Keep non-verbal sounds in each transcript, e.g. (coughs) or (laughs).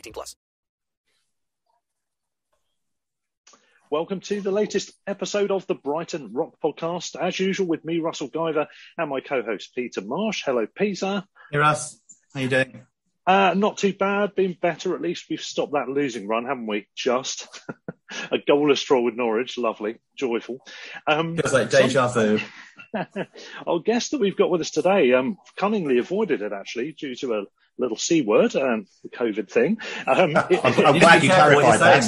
18 plus. Welcome to the latest episode of the Brighton Rock Podcast. As usual, with me, Russell Guyver, and my co-host Peter Marsh. Hello, Peter. Hey, Russ. How you doing? Uh, not too bad. Been better. At least we've stopped that losing run, haven't we? Just (laughs) a goalless draw with Norwich. Lovely, joyful. Um, Feels like deja vu. (laughs) Our guest that we've got with us today um, cunningly avoided it actually due to a little c word, um, the COVID thing. Um, (laughs) it, I'm, I'm glad you clarified that.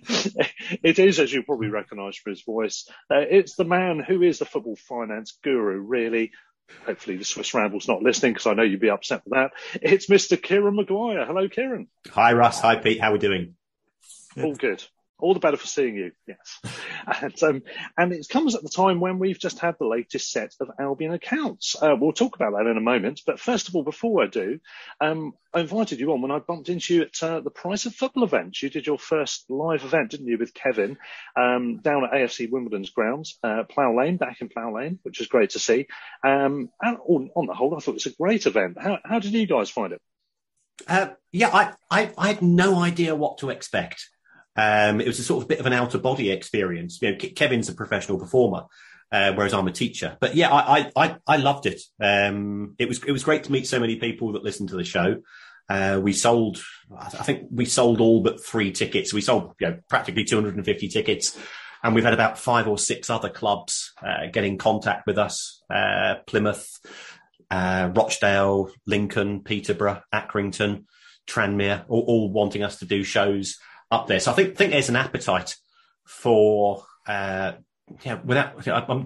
(laughs) it is, as you probably recognise from his voice, uh, it's the man who is the football finance guru, really. Hopefully, the Swiss Ramble's not listening because I know you'd be upset with that. It's Mr. Kieran Maguire. Hello, Kieran. Hi, Russ. Hi, Pete. How are we doing? All good all the better for seeing you. Yes. (laughs) And, um, and it comes at the time when we've just had the latest set of Albion accounts. Uh, we'll talk about that in a moment. But first of all, before I do, um, I invited you on when I bumped into you at uh, the Price of Football event. You did your first live event, didn't you, with Kevin, um, down at AFC Wimbledon's grounds, uh, Plough Lane, back in Plough Lane, which was great to see. Um, and on, on, the whole, I thought it was a great event. How, how did you guys find it? Uh, yeah, I, I, I had no idea what to expect. Um, it was a sort of bit of an out of body experience. You know, Kevin's a professional performer, uh, whereas I'm a teacher. But yeah, I I, I loved it. Um, it was it was great to meet so many people that listened to the show. Uh, we sold, I think we sold all but three tickets. We sold you know, practically 250 tickets. And we've had about five or six other clubs uh, get in contact with us uh, Plymouth, uh, Rochdale, Lincoln, Peterborough, Accrington, Tranmere, all, all wanting us to do shows up there. So I think think there's an appetite for uh, yeah, without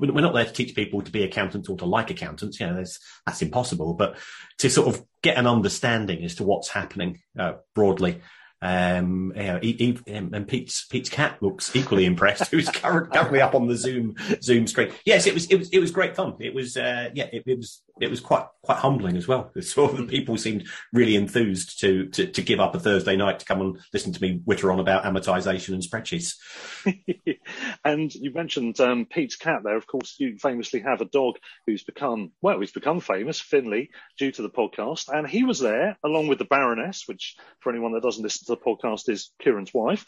we're not there to teach people to be accountants or to like accountants. You know, that's impossible. But to sort of get an understanding as to what's happening uh, broadly um, you know, he, he, and Pete's Pete's cat looks equally impressed. (laughs) Who's currently up on the Zoom Zoom screen? Yes, it was it was it was great fun. It was uh, yeah, it, it, was it was quite quite humbling as well. Sort of the people seemed really enthused to, to to give up a Thursday night to come and listen to me witter on about amortization and spreadsheets. (laughs) and you mentioned um, Pete's cat there. Of course, you famously have a dog who's become well, he's become famous, Finlay, due to the podcast, and he was there along with the Baroness, which for anyone that doesn't listen to the podcast is Kieran's wife,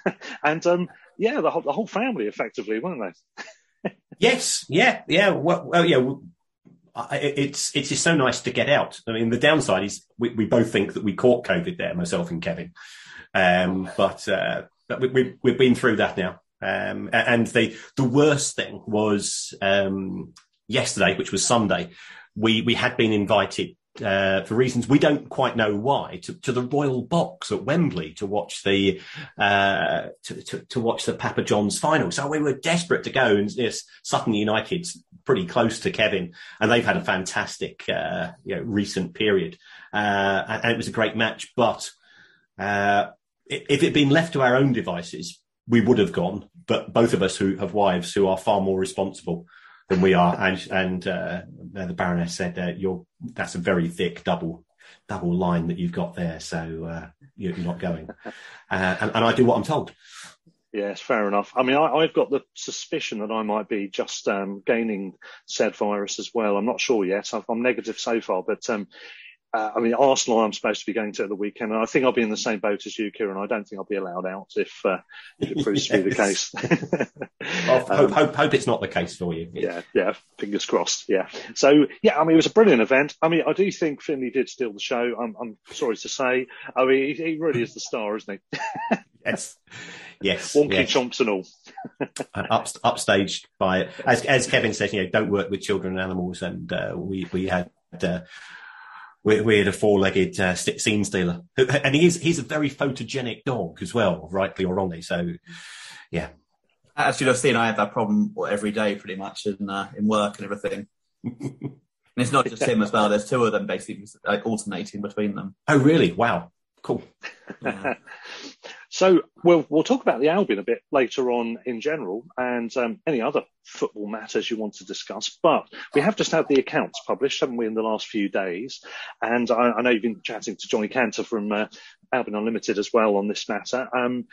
(laughs) and um, yeah, the whole, the whole family effectively, weren't they? (laughs) yes, yeah, yeah. Well, well yeah. It's it's just so nice to get out. I mean, the downside is we, we both think that we caught COVID there, myself and Kevin. Um, but uh, but we, we, we've been through that now. Um, and the the worst thing was um, yesterday, which was Sunday. We we had been invited uh, for reasons we don't quite know why, to, to, the Royal Box at Wembley to watch the uh, to, to, to, watch the Papa John's final. So we were desperate to go, and yes, Sutton United's pretty close to Kevin, and they've had a fantastic uh, you know, recent period, uh, and, it was a great match. But uh, if it had been left to our own devices, we would have gone. But both of us who have wives who are far more responsible than we are. And, and uh, the Baroness said, uh, "You're that's a very thick double double line that you've got there. So uh, you're not going, uh, and, and I do what I'm told. Yes, fair enough. I mean, I, have got the suspicion that I might be just um, gaining said virus as well. I'm not sure yet. i am negative so far, but um, uh, I mean, Arsenal, I'm supposed to be going to at the weekend, and I think I'll be in the same boat as you, Kieran. I don't think I'll be allowed out if, uh, if it proves yes. to be the (laughs) case. (laughs) well, um, hope, hope, hope, it's not the case for you. Yeah, yeah, fingers crossed. Yeah. So, yeah, I mean, it was a brilliant event. I mean, I do think Finlay did steal the show. I'm, I'm sorry to say. I mean, he, he really is the star, isn't he? (laughs) yes. Yes. Wonky yes. chomps and all. Up, upstaged by, as, as Kevin said, you know, don't work with children and animals. And uh, we, we had, uh, we, we had a four-legged uh, scene stealer, and he's he's a very photogenic dog as well, rightly or wrongly. So, yeah. As you'll have seen, I have that problem every day, pretty much in uh, in work and everything. (laughs) and it's not just him as well. There's two of them basically like alternating between them. Oh, really? Wow. Cool. Yeah. So we'll we'll talk about the Albion a bit later on in general, and um, any other football matters you want to discuss. But we have just had the accounts published, haven't we, in the last few days? And I, I know you've been chatting to Johnny Cantor from uh, Albion Unlimited as well on this matter. Um,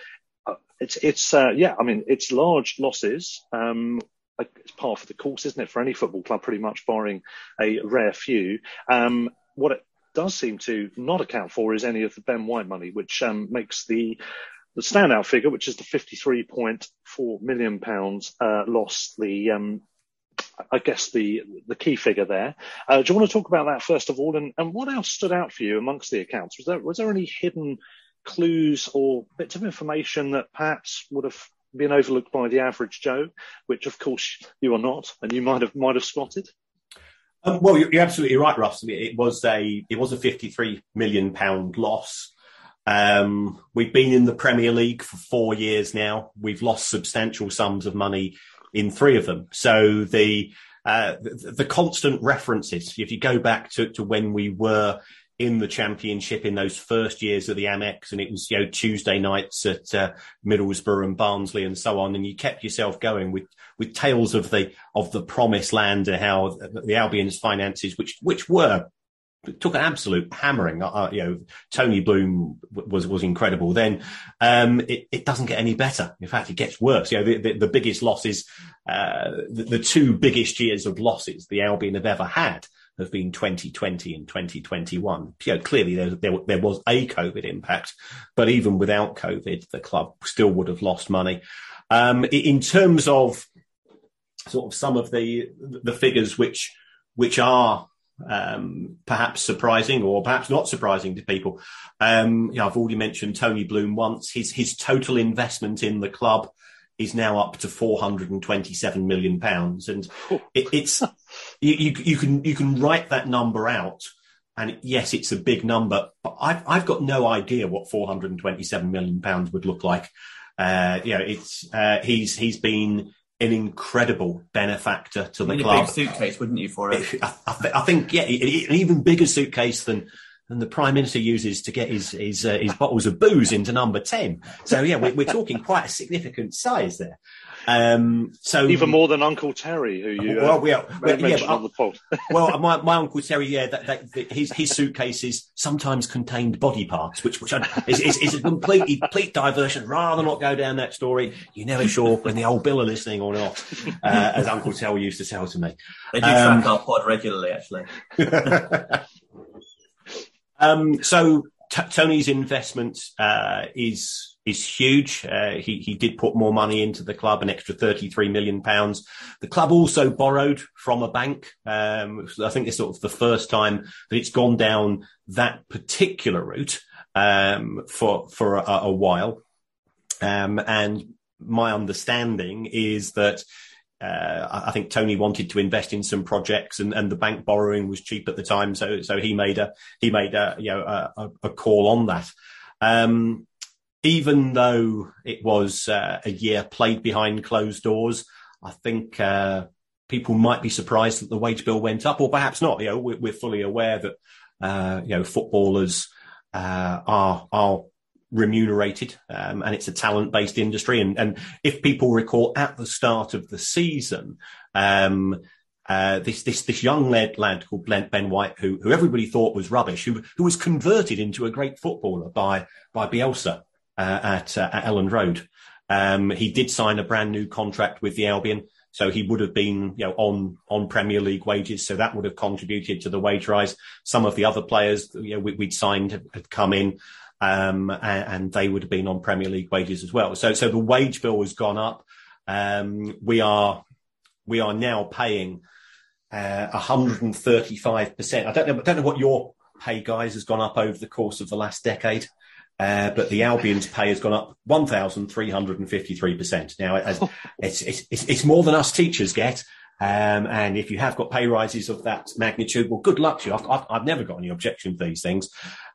uh, it's it's uh, yeah, I mean it's large losses. Um, it's part of the course, isn't it, for any football club, pretty much barring a rare few. Um, what it does seem to not account for is any of the Ben White money, which um, makes the the standout figure, which is the 53.4 million pounds uh, loss, the um, I guess the the key figure there. Uh, do you want to talk about that first of all, and, and what else stood out for you amongst the accounts? Was there was there any hidden clues or bits of information that perhaps would have been overlooked by the average Joe, which of course you are not, and you might have might have spotted? Um, well, you're, absolutely right, Russ. It was a it was a 53 million pound loss. Um, we've been in the Premier League for four years now. We've lost substantial sums of money in three of them. So the uh, the, the, constant references, if you go back to, to when we were in the championship in those first years of the Amex, and it was you know Tuesday nights at uh, Middlesbrough and Barnsley and so on, and you kept yourself going with with tales of the of the promised land and how the Albion's finances, which which were took an absolute hammering. Uh, uh you know, Tony Bloom was was incredible. Then um, it, it, doesn't get any better. In fact, it gets worse. You know, the, the, the biggest losses, uh, the, the, two biggest years of losses the Albion have ever had have been 2020 and 2021. You know, clearly there, there, there was a COVID impact, but even without COVID, the club still would have lost money. Um, in terms of sort of some of the the figures which which are um, perhaps surprising or perhaps not surprising to people. Um, you know, I've already mentioned Tony Bloom once. His his total investment in the club is now up to 427 million pounds, and it, it's (laughs) you, you, you can you can write that number out. And yes, it's a big number, but I've, I've got no idea what 427 million pounds would look like. Uh, you know, it's uh, he's he's been an incredible benefactor to the club. big suitcase, wouldn't you, for it? I, I, th- I think, yeah, an even bigger suitcase than than the prime minister uses to get his his, uh, his bottles of booze into number ten. So yeah, we're, we're talking quite a significant size there. Um, so even more than Uncle Terry, who you well, uh, we are, well, mentioned yeah, on the pod. well, (laughs) my, my Uncle Terry, yeah, that, that, that, his his suitcases sometimes contained body parts, which which is, is, is a completely complete diversion. Rather not go down that story. You're never sure when the old Bill are listening or not, uh, as Uncle Terry used to tell to me. They do um, track our pod regularly, actually. (laughs) um, so T- Tony's investment uh, is is huge. Uh, he he did put more money into the club, an extra thirty three million pounds. The club also borrowed from a bank. Um, I think it's sort of the first time that it's gone down that particular route um, for for a, a while. Um, and my understanding is that. Uh, I think Tony wanted to invest in some projects, and, and the bank borrowing was cheap at the time, so so he made a he made a you know a, a call on that. Um, even though it was uh, a year played behind closed doors, I think uh, people might be surprised that the wage bill went up, or perhaps not. You know, we're, we're fully aware that uh, you know footballers uh, are are remunerated, um, and it's a talent based industry. And, and if people recall, at the start of the season. Um, uh, this this this young lad, lad called Ben White, who who everybody thought was rubbish, who who was converted into a great footballer by by Bielsa uh, at uh, at Elland Road. Um, he did sign a brand new contract with the Albion, so he would have been you know on on Premier League wages, so that would have contributed to the wage rise. Some of the other players you know we, would signed had come in. Um, and, and, they would have been on Premier League wages as well. So, so the wage bill has gone up. Um, we are we are now paying uh, 135%. I don't know, I don't know what your pay guys has gone up over the course of the last decade. Uh, but the Albion's pay has gone up 1,353%. Now, it's, it's, it's, it's, more than us teachers get. Um, and if you have got pay rises of that magnitude, well, good luck to you. I've, I've, I've never got any objection to these things.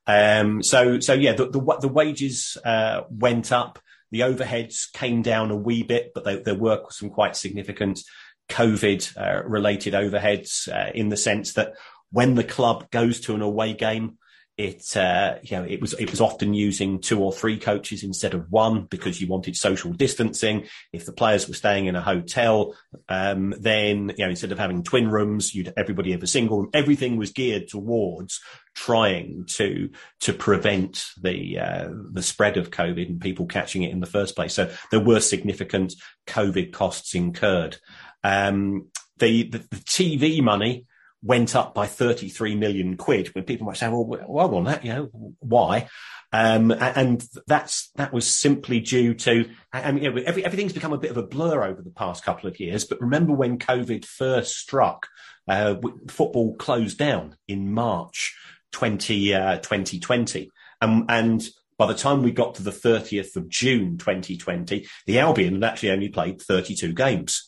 Um, so, so yeah, the, the, the wages, uh, went up. The overheads came down a wee bit, but they, there were some quite significant COVID uh, related overheads uh, in the sense that when the club goes to an away game, it uh, you know it was it was often using two or three coaches instead of one because you wanted social distancing. If the players were staying in a hotel, um, then you know instead of having twin rooms, you'd everybody have a single room. Everything was geared towards trying to to prevent the uh, the spread of COVID and people catching it in the first place. So there were significant COVID costs incurred. Um, the, the, the TV money went up by 33 million quid when people might say, well, well, on that, you know, why? Um, and that's, that was simply due to, I mean, you know, every, everything's become a bit of a blur over the past couple of years. But remember when COVID first struck, uh, football closed down in March 20, uh, 2020. Um, and by the time we got to the 30th of June 2020, the Albion had actually only played 32 games.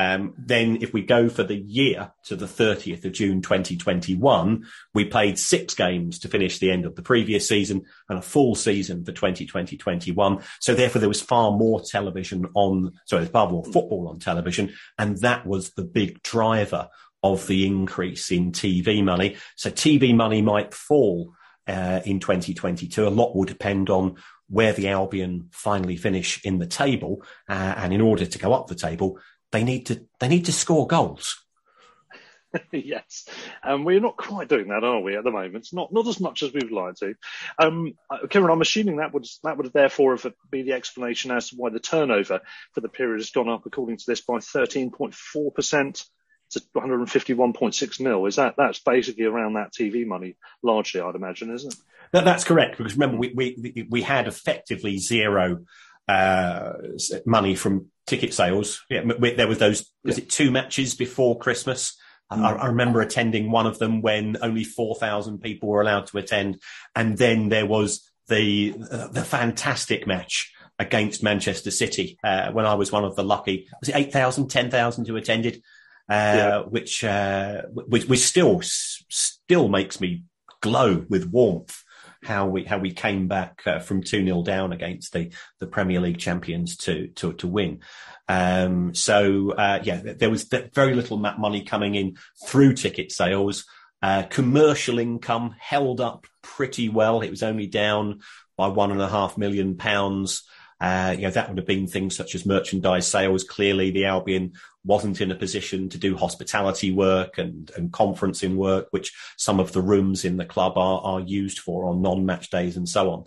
Um, then if we go for the year to the 30th of June 2021, we played six games to finish the end of the previous season and a full season for 2020-21. So therefore there was far more television on, sorry, far more football on television. And that was the big driver of the increase in TV money. So TV money might fall uh, in 2022. A lot will depend on where the Albion finally finish in the table. Uh, and in order to go up the table, they need to they need to score goals. (laughs) yes, and um, we're not quite doing that, are we, at the moment? Not not as much as we would like to. Um, uh, Kieran, I'm assuming that would that would therefore be the explanation as to why the turnover for the period has gone up, according to this, by 13.4 percent to 151.6 mil. Is that that's basically around that TV money, largely, I'd imagine, isn't it? That, that's correct. Because remember, we we we had effectively zero uh, money from ticket sales. Yeah, there was those. Was it two matches before Christmas? Mm. I, I, remember attending one of them when only four thousand people were allowed to attend, and then there was the uh, the fantastic match against Manchester City uh, when I was one of the lucky. Was it 8,000, 10,000 who attended? Uh, yeah. Which, uh, which which still still makes me glow with warmth how we how we came back uh, from two 0 down against the the Premier League champions to to to win. Um, so uh, yeah, there was very little money coming in through ticket sales. Uh, commercial income held up pretty well. It was only down by one and a half million pounds. Uh, you know, that would have been things such as merchandise sales. Clearly, the Albion wasn't in a position to do hospitality work and, and conferencing work, which some of the rooms in the club are, are used for on non-match days and so on.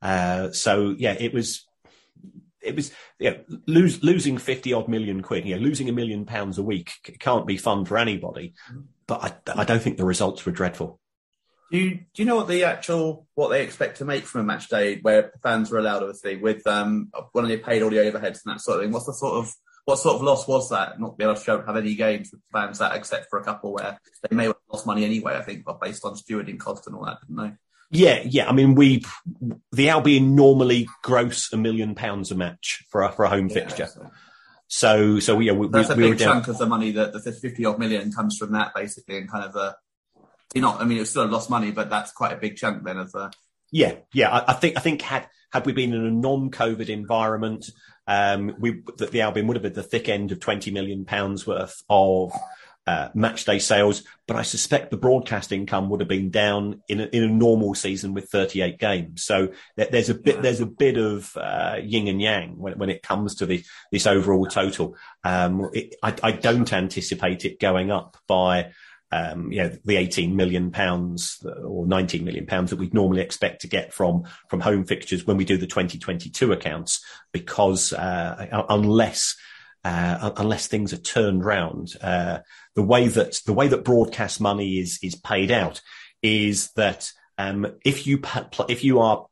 Uh, so yeah, it was, it was, yeah, lose, losing 50 odd million quid, you know, losing a million pounds a week can't be fun for anybody, but I, I don't think the results were dreadful. Do you, do you know what the actual what they expect to make from a match day where fans were allowed, obviously, with um when they paid all the overheads and that sort of thing? What's the sort of what sort of loss was that? Not be able to show, have any games with fans that, except for a couple where they may have lost money anyway. I think, but based on stewarding cost and all that, didn't they? Yeah, yeah. I mean, we the Albion normally gross a million pounds a match for a, for a home yeah, fixture. So. So, so yeah, we, that's we, a big we chunk down. of the money that the fifty odd million comes from that, basically, and kind of a you know, I mean, it still a lost money, but that's quite a big chunk then of the. Yeah, yeah. I, I think I think had had we been in a non-COVID environment, um, we the, the Albion would have been the thick end of twenty million pounds worth of uh, match day sales, but I suspect the broadcast income would have been down in a, in a normal season with 38 games. So there's a bit there's a bit of uh, yin and yang when, when it comes to the, this overall total. Um, it, I, I, don't anticipate it going up by. Um, you know, the 18 million pounds or 19 million pounds that we'd normally expect to get from, from home fixtures when we do the 2022 accounts, because, uh, unless uh, unless things are turned round. Uh, the way that the way that broadcast money is is paid out is that um, if you if you are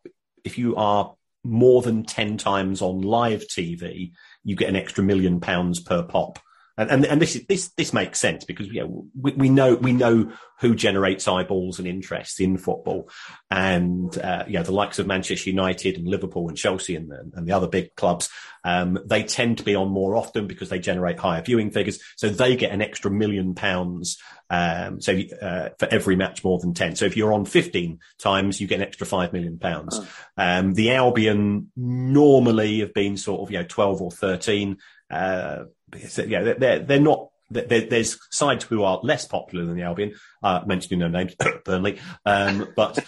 if you are more than ten times on live TV, you get an extra million pounds per pop. And, and, and this is, this, this makes sense because, you know, we, we know, we know who generates eyeballs and interest in football. And, uh, you know, the likes of Manchester United and Liverpool and Chelsea and, and the other big clubs, um, they tend to be on more often because they generate higher viewing figures. So they get an extra million pounds, um, so, uh, for every match more than 10. So if you're on 15 times, you get an extra 5 million pounds. Oh. Um, the Albion normally have been sort of, you know, 12 or 13. Uh, yeah, they're, they're not there's sides who are less popular than the Albion, uh, mentioning no names, (coughs) Burnley, um, but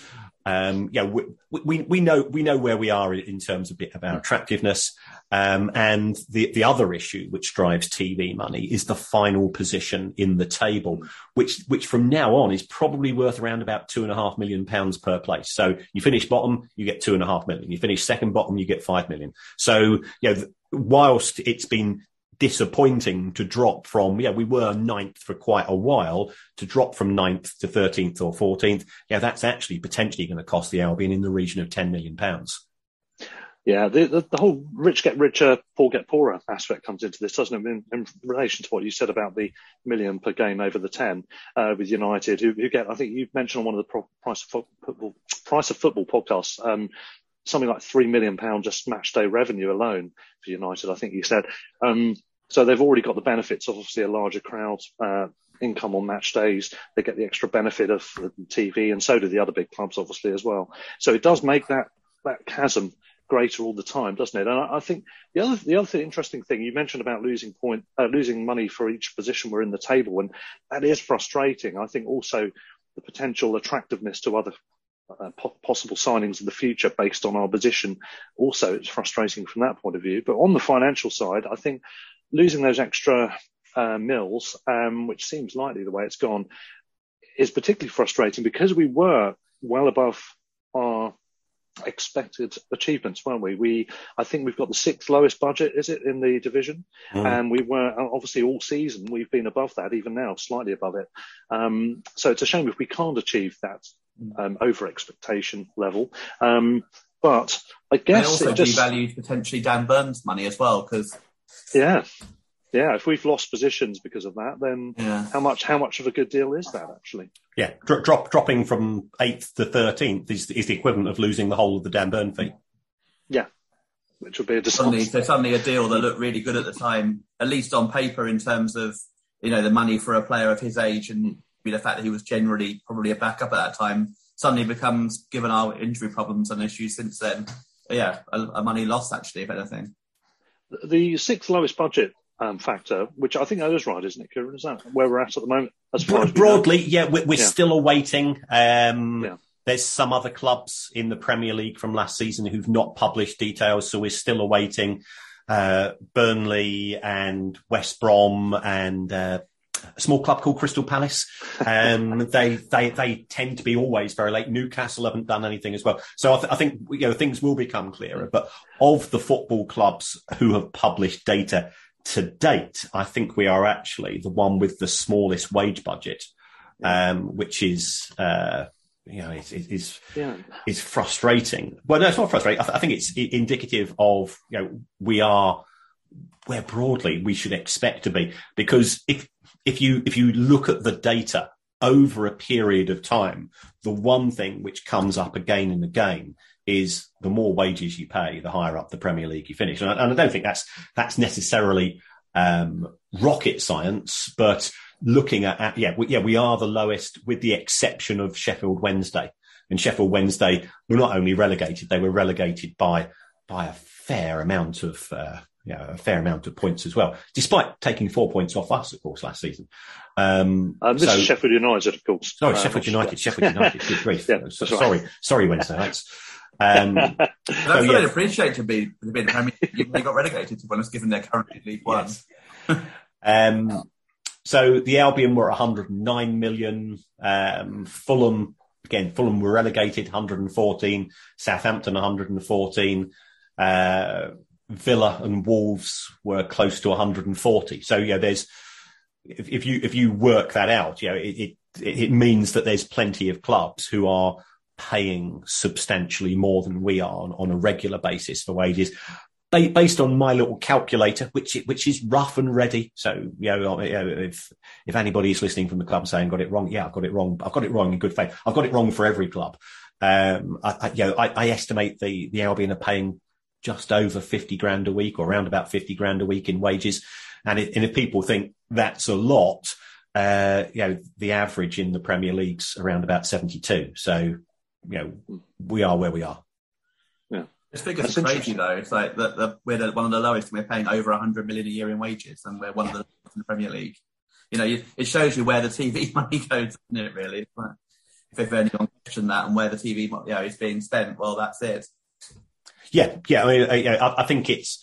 um, yeah, we, we, we know we know where we are in terms of, of our attractiveness, um, and the the other issue which drives TV money is the final position in the table, which which from now on is probably worth around about two and a half million pounds per place. So you finish bottom, you get two and a half million. You finish second bottom, you get five million. So you know, whilst it's been disappointing to drop from, yeah, we were ninth for quite a while to drop from ninth to 13th or 14th. Yeah, that's actually potentially going to cost the Albion in the region of 10 million pounds. Yeah, the, the, the, whole rich get richer, poor get poorer aspect comes into this, doesn't it? In, in relation to what you said about the million per game over the 10 uh, with United, who, who, get, I think you mentioned on one of the pro- price of football, price of football podcasts, um, something like three million pound just match day revenue alone for United. I think you said. Um, so they've already got the benefits, of obviously a larger crowd, uh, income on match days. They get the extra benefit of the TV, and so do the other big clubs, obviously as well. So it does make that that chasm greater all the time, doesn't it? And I, I think the other the other interesting thing you mentioned about losing point, uh, losing money for each position we're in the table, and that is frustrating. I think also the potential attractiveness to other uh, po- possible signings in the future based on our position. Also, it's frustrating from that point of view. But on the financial side, I think losing those extra uh, mills, um, which seems likely the way it's gone, is particularly frustrating because we were well above our expected achievements, weren't we? We, I think we've got the sixth lowest budget, is it, in the division? Mm. And we were obviously all season we've been above that, even now slightly above it. Um, so it's a shame if we can't achieve that um, over expectation level. Um, but I guess they also just, devalued potentially Dan Burn's money as well because yeah, yeah. If we've lost positions because of that, then yeah. how much how much of a good deal is that actually? Yeah, Dro- drop dropping from eighth to thirteenth is is the equivalent of losing the whole of the Dan Burn fee. Yeah, which would be a disaster. Suddenly, so suddenly a deal that looked really good at the time, at least on paper, in terms of you know the money for a player of his age and the fact that he was generally probably a backup at that time suddenly becomes, given our injury problems and issues since then, yeah, a, a money loss actually, if anything. The sixth lowest budget um, factor, which I think that is right, isn't it, Kieran? Is that where we're at at the moment? As far as broadly, yeah, we're, we're yeah. still awaiting. Um, yeah. There's some other clubs in the Premier League from last season who've not published details, so we're still awaiting uh, Burnley and West Brom and uh, a small club called Crystal Palace. Um, they they they tend to be always very late. Newcastle haven't done anything as well, so I, th- I, think you know things will become clearer. But of the football clubs who have published data to date, I think we are actually the one with the smallest wage budget, um, which is. Uh, you know, is is yeah. is frustrating. Well, no, it's not frustrating. I, th- I think it's indicative of you know we are where broadly we should expect to be because if if you if you look at the data over a period of time, the one thing which comes up again and again is the more wages you pay, the higher up the Premier League you finish. And I, and I don't think that's that's necessarily um, rocket science, but looking at, at yeah, we, yeah, we are the lowest with the exception of Sheffield Wednesday. And Sheffield Wednesday were not only relegated, they were relegated by by a fair amount of uh, you know, a fair amount of points as well, despite taking four points off us, of course, last season. Um, Um, this so- is Sheffield United, of course. Sorry, Uh, Sheffield not- United, Sheffield United, (laughs) good grief. Yeah, So- that's right. sorry, sorry, Wednesday nights. Um, (laughs) That's So, what yeah. I'd appreciate to be to be in the Premier League. They got relegated to be honest, given their current League One. Um, so the Albion were 109 million. Um, Fulham, again, Fulham were relegated 114. Southampton 114. Uh, Villa and Wolves were close to 140. So yeah, there's if, if you if you work that out, you know, it, it it means that there's plenty of clubs who are paying substantially more than we are on, on a regular basis for wages ba- based on my little calculator, which which is rough and ready. So you know, if if anybody is listening from the club saying got it wrong, yeah, I've got it wrong. I've got it wrong in good faith. I've got it wrong for every club. Um, I, I, you know, I, I estimate the the Albion are paying just over fifty grand a week, or around about fifty grand a week in wages. And, it, and if people think that's a lot, uh, you know, the average in the Premier League's around about seventy two. So you know, we are where we are. Yeah. This figure's That's crazy though. It's like the, the, we're the, one of the lowest, and we're paying over 100 million a year in wages, and we're one of the lowest in the Premier League. You know, you, it shows you where the TV (laughs) money goes, doesn't it? Really, It's like, if anyone questioned that and where the TV money you know, is being spent, well, that's it. Yeah, yeah. I mean, I, I- think it's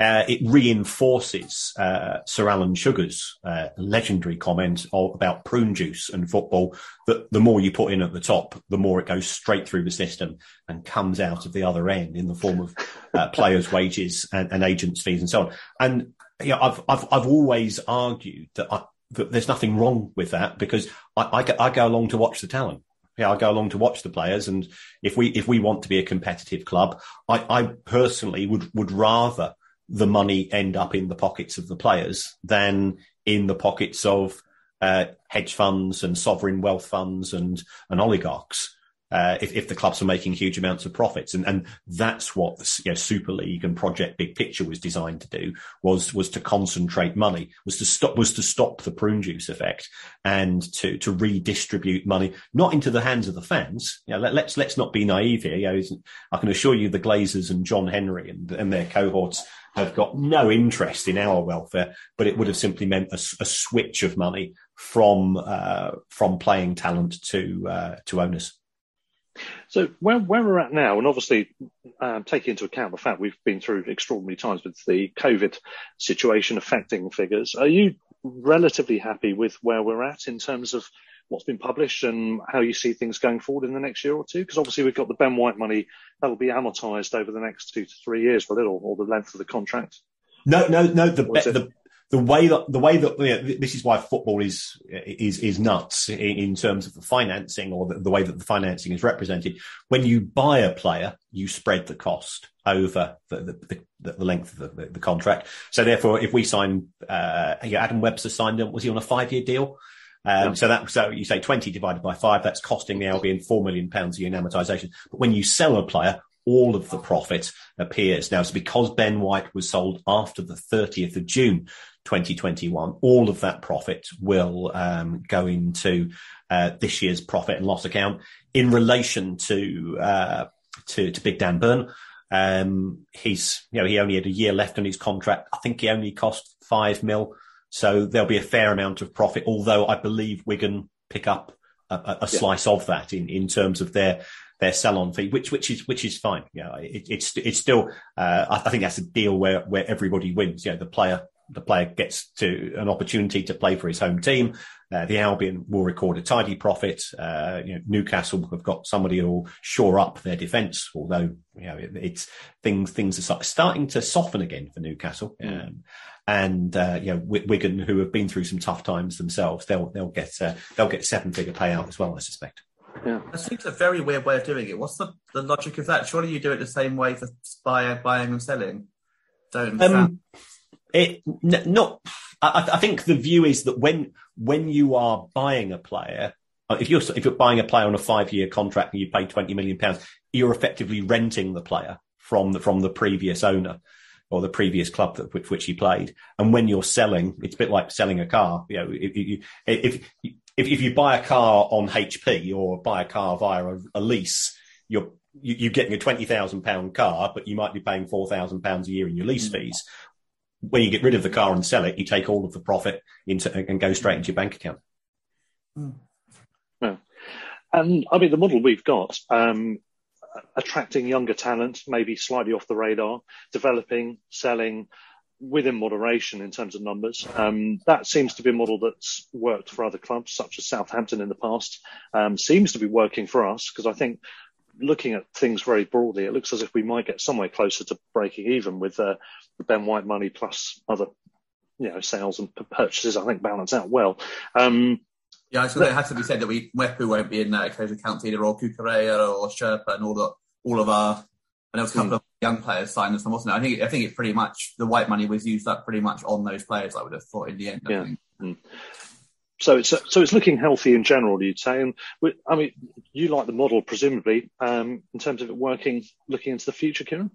uh, it reinforces uh, Sir Alan Sugar's uh, legendary comment about prune juice and football. That the more you put in at the top, the more it goes straight through the system and comes out of the other end in the form of uh, players' wages and, and agents' fees and so on. And know, I've I've I've always argued that, I, there's nothing wrong with that because I, I, I go along to watch the talent. Yeah, I go along to watch the players, and if we if we want to be a competitive club, I, I personally would would rather the money end up in the pockets of the players than in the pockets of uh, hedge funds and sovereign wealth funds and and oligarchs. Uh, if, if the clubs were making huge amounts of profits, and, and that's what the you know, Super League and Project Big Picture was designed to do was was to concentrate money, was to stop was to stop the prune juice effect, and to to redistribute money not into the hands of the fans. You know, let, let's let's not be naive here. You know, I can assure you, the Glazers and John Henry and, and their cohorts have got no interest in our welfare, but it would have simply meant a switch of money from uh, from playing talent to uh, to owners. So where where we're at now, and obviously um, taking into account the fact we've been through extraordinary times with the COVID situation affecting figures, are you relatively happy with where we're at in terms of what's been published and how you see things going forward in the next year or two? Because obviously we've got the Ben White money that will be amortised over the next two to three years, will it, or, or the length of the contract? No, no, no. The the the way that the way that you know, this is why football is is is nuts in, in terms of the financing or the, the way that the financing is represented. When you buy a player, you spread the cost over the the, the, length of the, the contract. So therefore, if we sign, uh, Adam Webster signed, him. was he on a five year deal? Um, Yeah. So that so you say twenty divided by five, that's costing the Albion four million pounds a year in amortisation. But when you sell a player, all of the profit appears now. It's because Ben White was sold after the 30th of June 2021. All of that profit will um, go into uh, this year's profit and loss account in relation to uh, to, to Big Dan Burn. Um, he's you know he only had a year left on his contract. I think he only cost five mil. So there'll be a fair amount of profit, although I believe Wigan pick up a, a, a slice of that in, in terms of their their sell-on fee, which which is which is fine. You know, it, it's it's still uh, I, I think that's a deal where where everybody wins. You know, the player the player gets to an opportunity to play for his home team. Uh, the Albion will record a tidy profit. Uh, you know, Newcastle have got somebody who will shore up their defence, although you know it, it's things things are starting to soften again for Newcastle. Um, and uh, you know, Wi- Wigan, who have been through some tough times themselves, they'll they'll get uh, they'll get seven figure payout as well, I suspect. Yeah. That seems a very weird way of doing it. What's the, the logic of that? Surely you do it the same way for buy, buying and selling. Don't understand. Um, it n- not. I, I think the view is that when when you are buying a player, uh, if you're if you're buying a player on a five year contract and you pay twenty million pounds, you're effectively renting the player from the from the previous owner or the previous club that, with which he played. And when you're selling, it's a bit like selling a car. You know, if you if if, if you buy a car on HP or buy a car via a, a lease, you're you, you're getting a twenty thousand pound car, but you might be paying four thousand pounds a year in your lease fees. When you get rid of the car and sell it, you take all of the profit into and go straight into your bank account. Yeah. And I mean, the model we've got, um, attracting younger talent, maybe slightly off the radar, developing, selling within moderation in terms of numbers. Um, that seems to be a model that's worked for other clubs, such as Southampton in the past. Um, seems to be working for us because I think looking at things very broadly, it looks as if we might get somewhere closer to breaking even with uh, the Ben White money plus other, you know, sales and purchases. I think balance out well. Um, Yeah, so it has to be said that we Wepu won't be in that occasional count either, or Cucurella or Sherpa and all the all of our. And there was a couple of young players signed as some, wasn't it? I think I think it pretty much the white money was used up pretty much on those players. I would have thought in the end. I Yeah. think. So it's so it's looking healthy in general, you'd say. And we- I mean, you like the model presumably um, in terms of it working, looking into the future, Kieran.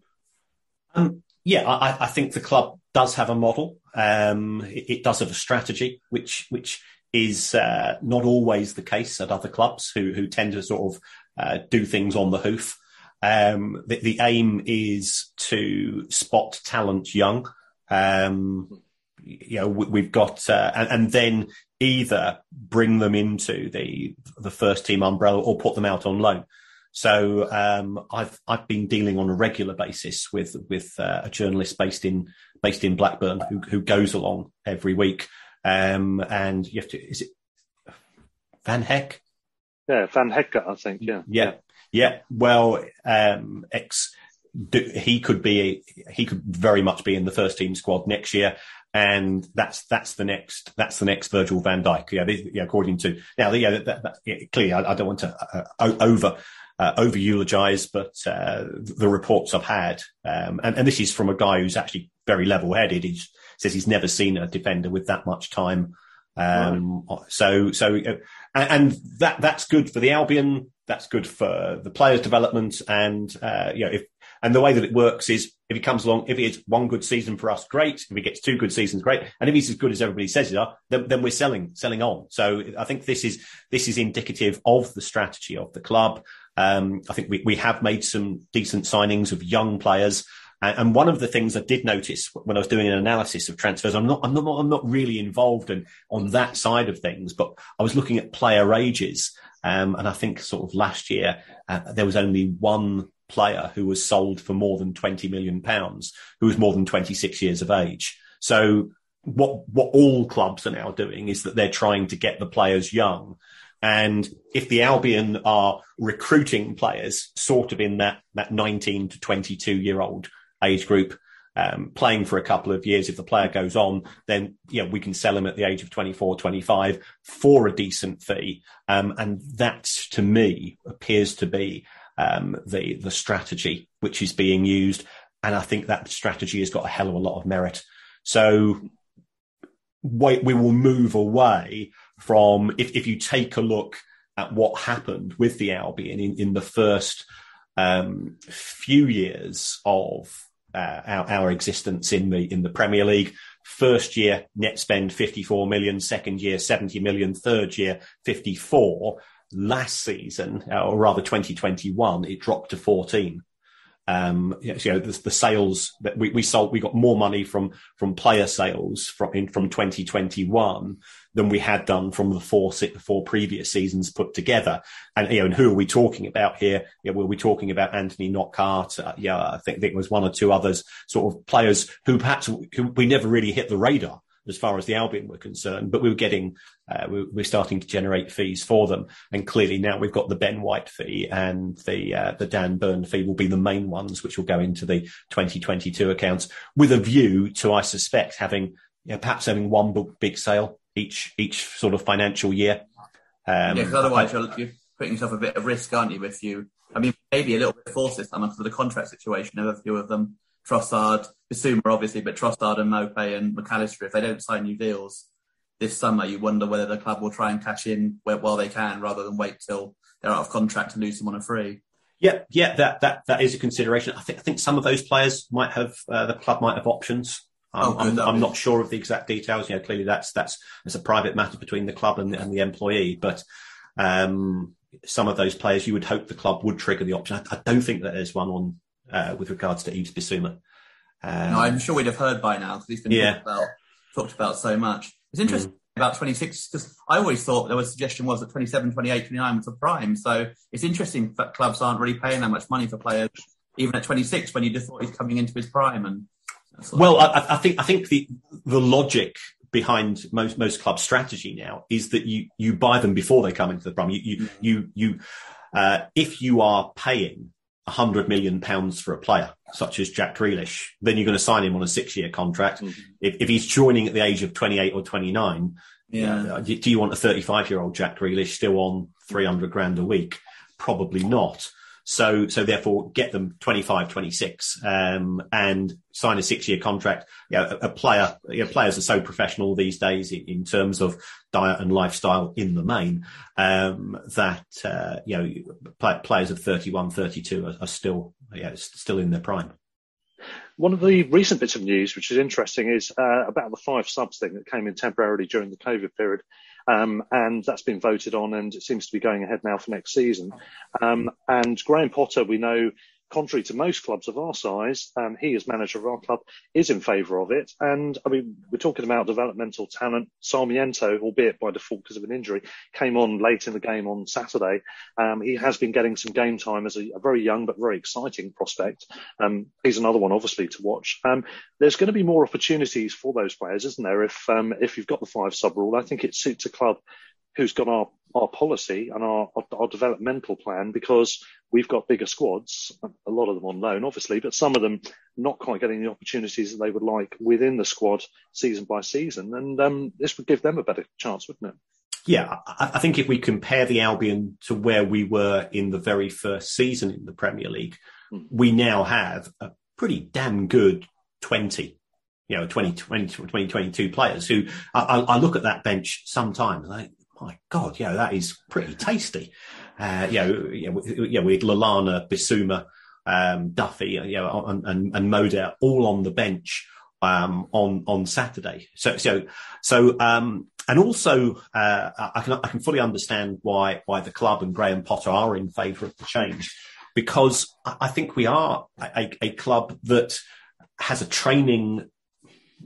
Um, yeah, I, I think the club does have a model. Um, it, it does have a strategy, which which is uh, not always the case at other clubs who who tend to sort of uh, do things on the hoof. Um, the, the aim is to spot talent young. Um, you know, we, we've got uh, and, and then either bring them into the the first team umbrella or put them out on loan. So um, I've I've been dealing on a regular basis with with uh, a journalist based in based in Blackburn who who goes along every week. Um, and you have to is it Van Heck? Yeah, Van Hecke, I think. Yeah, Yeah, yeah. Well, um, ex do- he could be he could very much be in the first team squad next year. And that's that's the next that's the next Virgil Van Dijk. Yeah, this- yeah according to now, yeah, that, that, that, yeah, clearly, I, I don't want to uh, over uh, over eulogize, but uh, the reports I've had, um, and, and this is from a guy who's actually very level headed. He says he's never seen a defender with that much time. Um, So, so, uh, and, and that that's good for the Albion. That's good for the players' development, and uh, you know, if and the way that it works is if he comes along, if it's one good season for us, great. If he gets two good seasons, great. And if he's as good as everybody says he are, then, then we're selling, selling on. So I think this is this is indicative of the strategy of the club. Um, I think we, we have made some decent signings of young players. And one of the things I did notice when I was doing an analysis of transfers, I'm not, I'm not, I'm not really involved in, on that side of things, but I was looking at player ages. Um, and I think sort of last year, uh, there was only one player who was sold for more than 20 million pounds, who was more than 26 years of age. So what, what all clubs are now doing is that they're trying to get the players young. And if the Albion are recruiting players sort of in that, that 19 to 22 year old age group, um, playing for a couple of years, if the player goes on, then yeah, we can sell him at the age of 24, 25 for a decent fee. Um, and that to me appears to be um, the the strategy which is being used, and I think that strategy has got a hell of a lot of merit. So we, we will move away from if if you take a look at what happened with the Albion in, in the first um, few years of uh, our, our existence in the in the Premier League. First year net spend 54 million, second year 70 million, third year 54 last season, uh, or rather 2021, it dropped to 14. Um, you know, the, the sales that we, we sold, we got more money from from player sales from in, from 2021 than we had done from the four si- four previous seasons put together. And you know, and who are we talking about here? You know, were we talking about Anthony Knockaert? Uh, yeah, I think there was one or two others, sort of players who perhaps who we never really hit the radar as far as the Albion were concerned, but we were getting, uh, we, we're starting to generate fees for them. And clearly now we've got the Ben White fee and the, uh, the Dan Burn fee will be the main ones, which will go into the 2022 accounts with a view to, I suspect, having, you know, perhaps having one big sale each, each sort of financial year. Um, yeah, otherwise you're, putting yourself a bit of risk, aren't you? With you, I mean, maybe a little bit forced this time of the contract situation of a few of them. Trossard, Bissouma obviously, but Trossard and Maupay and Mac Allister, if they don't sign new deals this summer, you wonder whether the club will try and cash in where, while they can rather than wait till they're out of contract and lose them on a free. Yeah, yeah, that that that is a consideration. I think I think some of those players might have uh, the club might have options. Um, Oh, I'm, I'm not sure of the exact details. You know, clearly that's that's it's a private matter between the club and, and the employee. But um, some of those players, you would hope the club would trigger the option. I, I don't think that there's one on uh, with regards to Yves Bissouma. Um, No, I'm sure we'd have heard by now because he's been Yeah. talked about talked about so much. It's interesting about 26 because I always thought there was a suggestion was that 27, 28, 29 was a prime. So it's interesting that clubs aren't really paying that much money for players even at 26 when you just thought he's coming into his prime. And that's sort of- Well, I, I think I think the the logic behind most most club strategy now is that you you buy them before they come into the prime. You you you, you uh, if you are paying hundred million pounds for a player such as Jack Grealish, then you're going to sign him on a six year contract. If, if he's joining at the age of 28 or 29, yeah. uh, do do you want a 35 year old Jack Grealish still on 300 grand a week? Probably not. So, so therefore get them 25, 26, um, and sign a six year contract. Know, a, a player, you know, players are so professional these days in, in terms of diet and lifestyle in the main, um, that, uh, you know, play, players of 31, 32 are, are still, yeah, still in their prime. One of the recent bits of news, which is interesting, is uh, about the five subs thing that came in temporarily during the COVID period. Um, and that's been voted on and it seems to be going ahead now for next season. Um, and Graham Potter, we know, contrary to most clubs of our size, um, he as manager of our club is in favour of it. And I mean, we're talking about developmental talent. Sarmiento, albeit by default because of an injury, came on late in the game on Saturday. Um, he has been getting some game time as a, a very young but very exciting prospect. Um, he's another one, obviously, to watch. Um, there's going to be more opportunities for those players, isn't there? If um, if you've got the five sub rule, I think it suits a club who's got our, our policy and our, our, our developmental plan because we've got bigger squads, a lot of them on loan, obviously, but some of them not quite getting the opportunities that they would like within the squad season by season. And um, this would give them a better chance, wouldn't it? Yeah, I, think if we compare the Albion to where we were in the very first season in the Premier League, we now have a pretty damn good 20, you know, 20, 20, 20 22 players who I, I look at that bench sometimes I, my God, yeah, that is pretty tasty. Uh, you know, you we- with Lallana, Bissouma, um, Duffy, you know, and, and, and Moder all on the bench, um, on, on Saturday. So, so, so, um, and also, uh, I can, I can fully understand why, why the club and Graham Potter are in favour of the change because I I think we are a, a club that has a training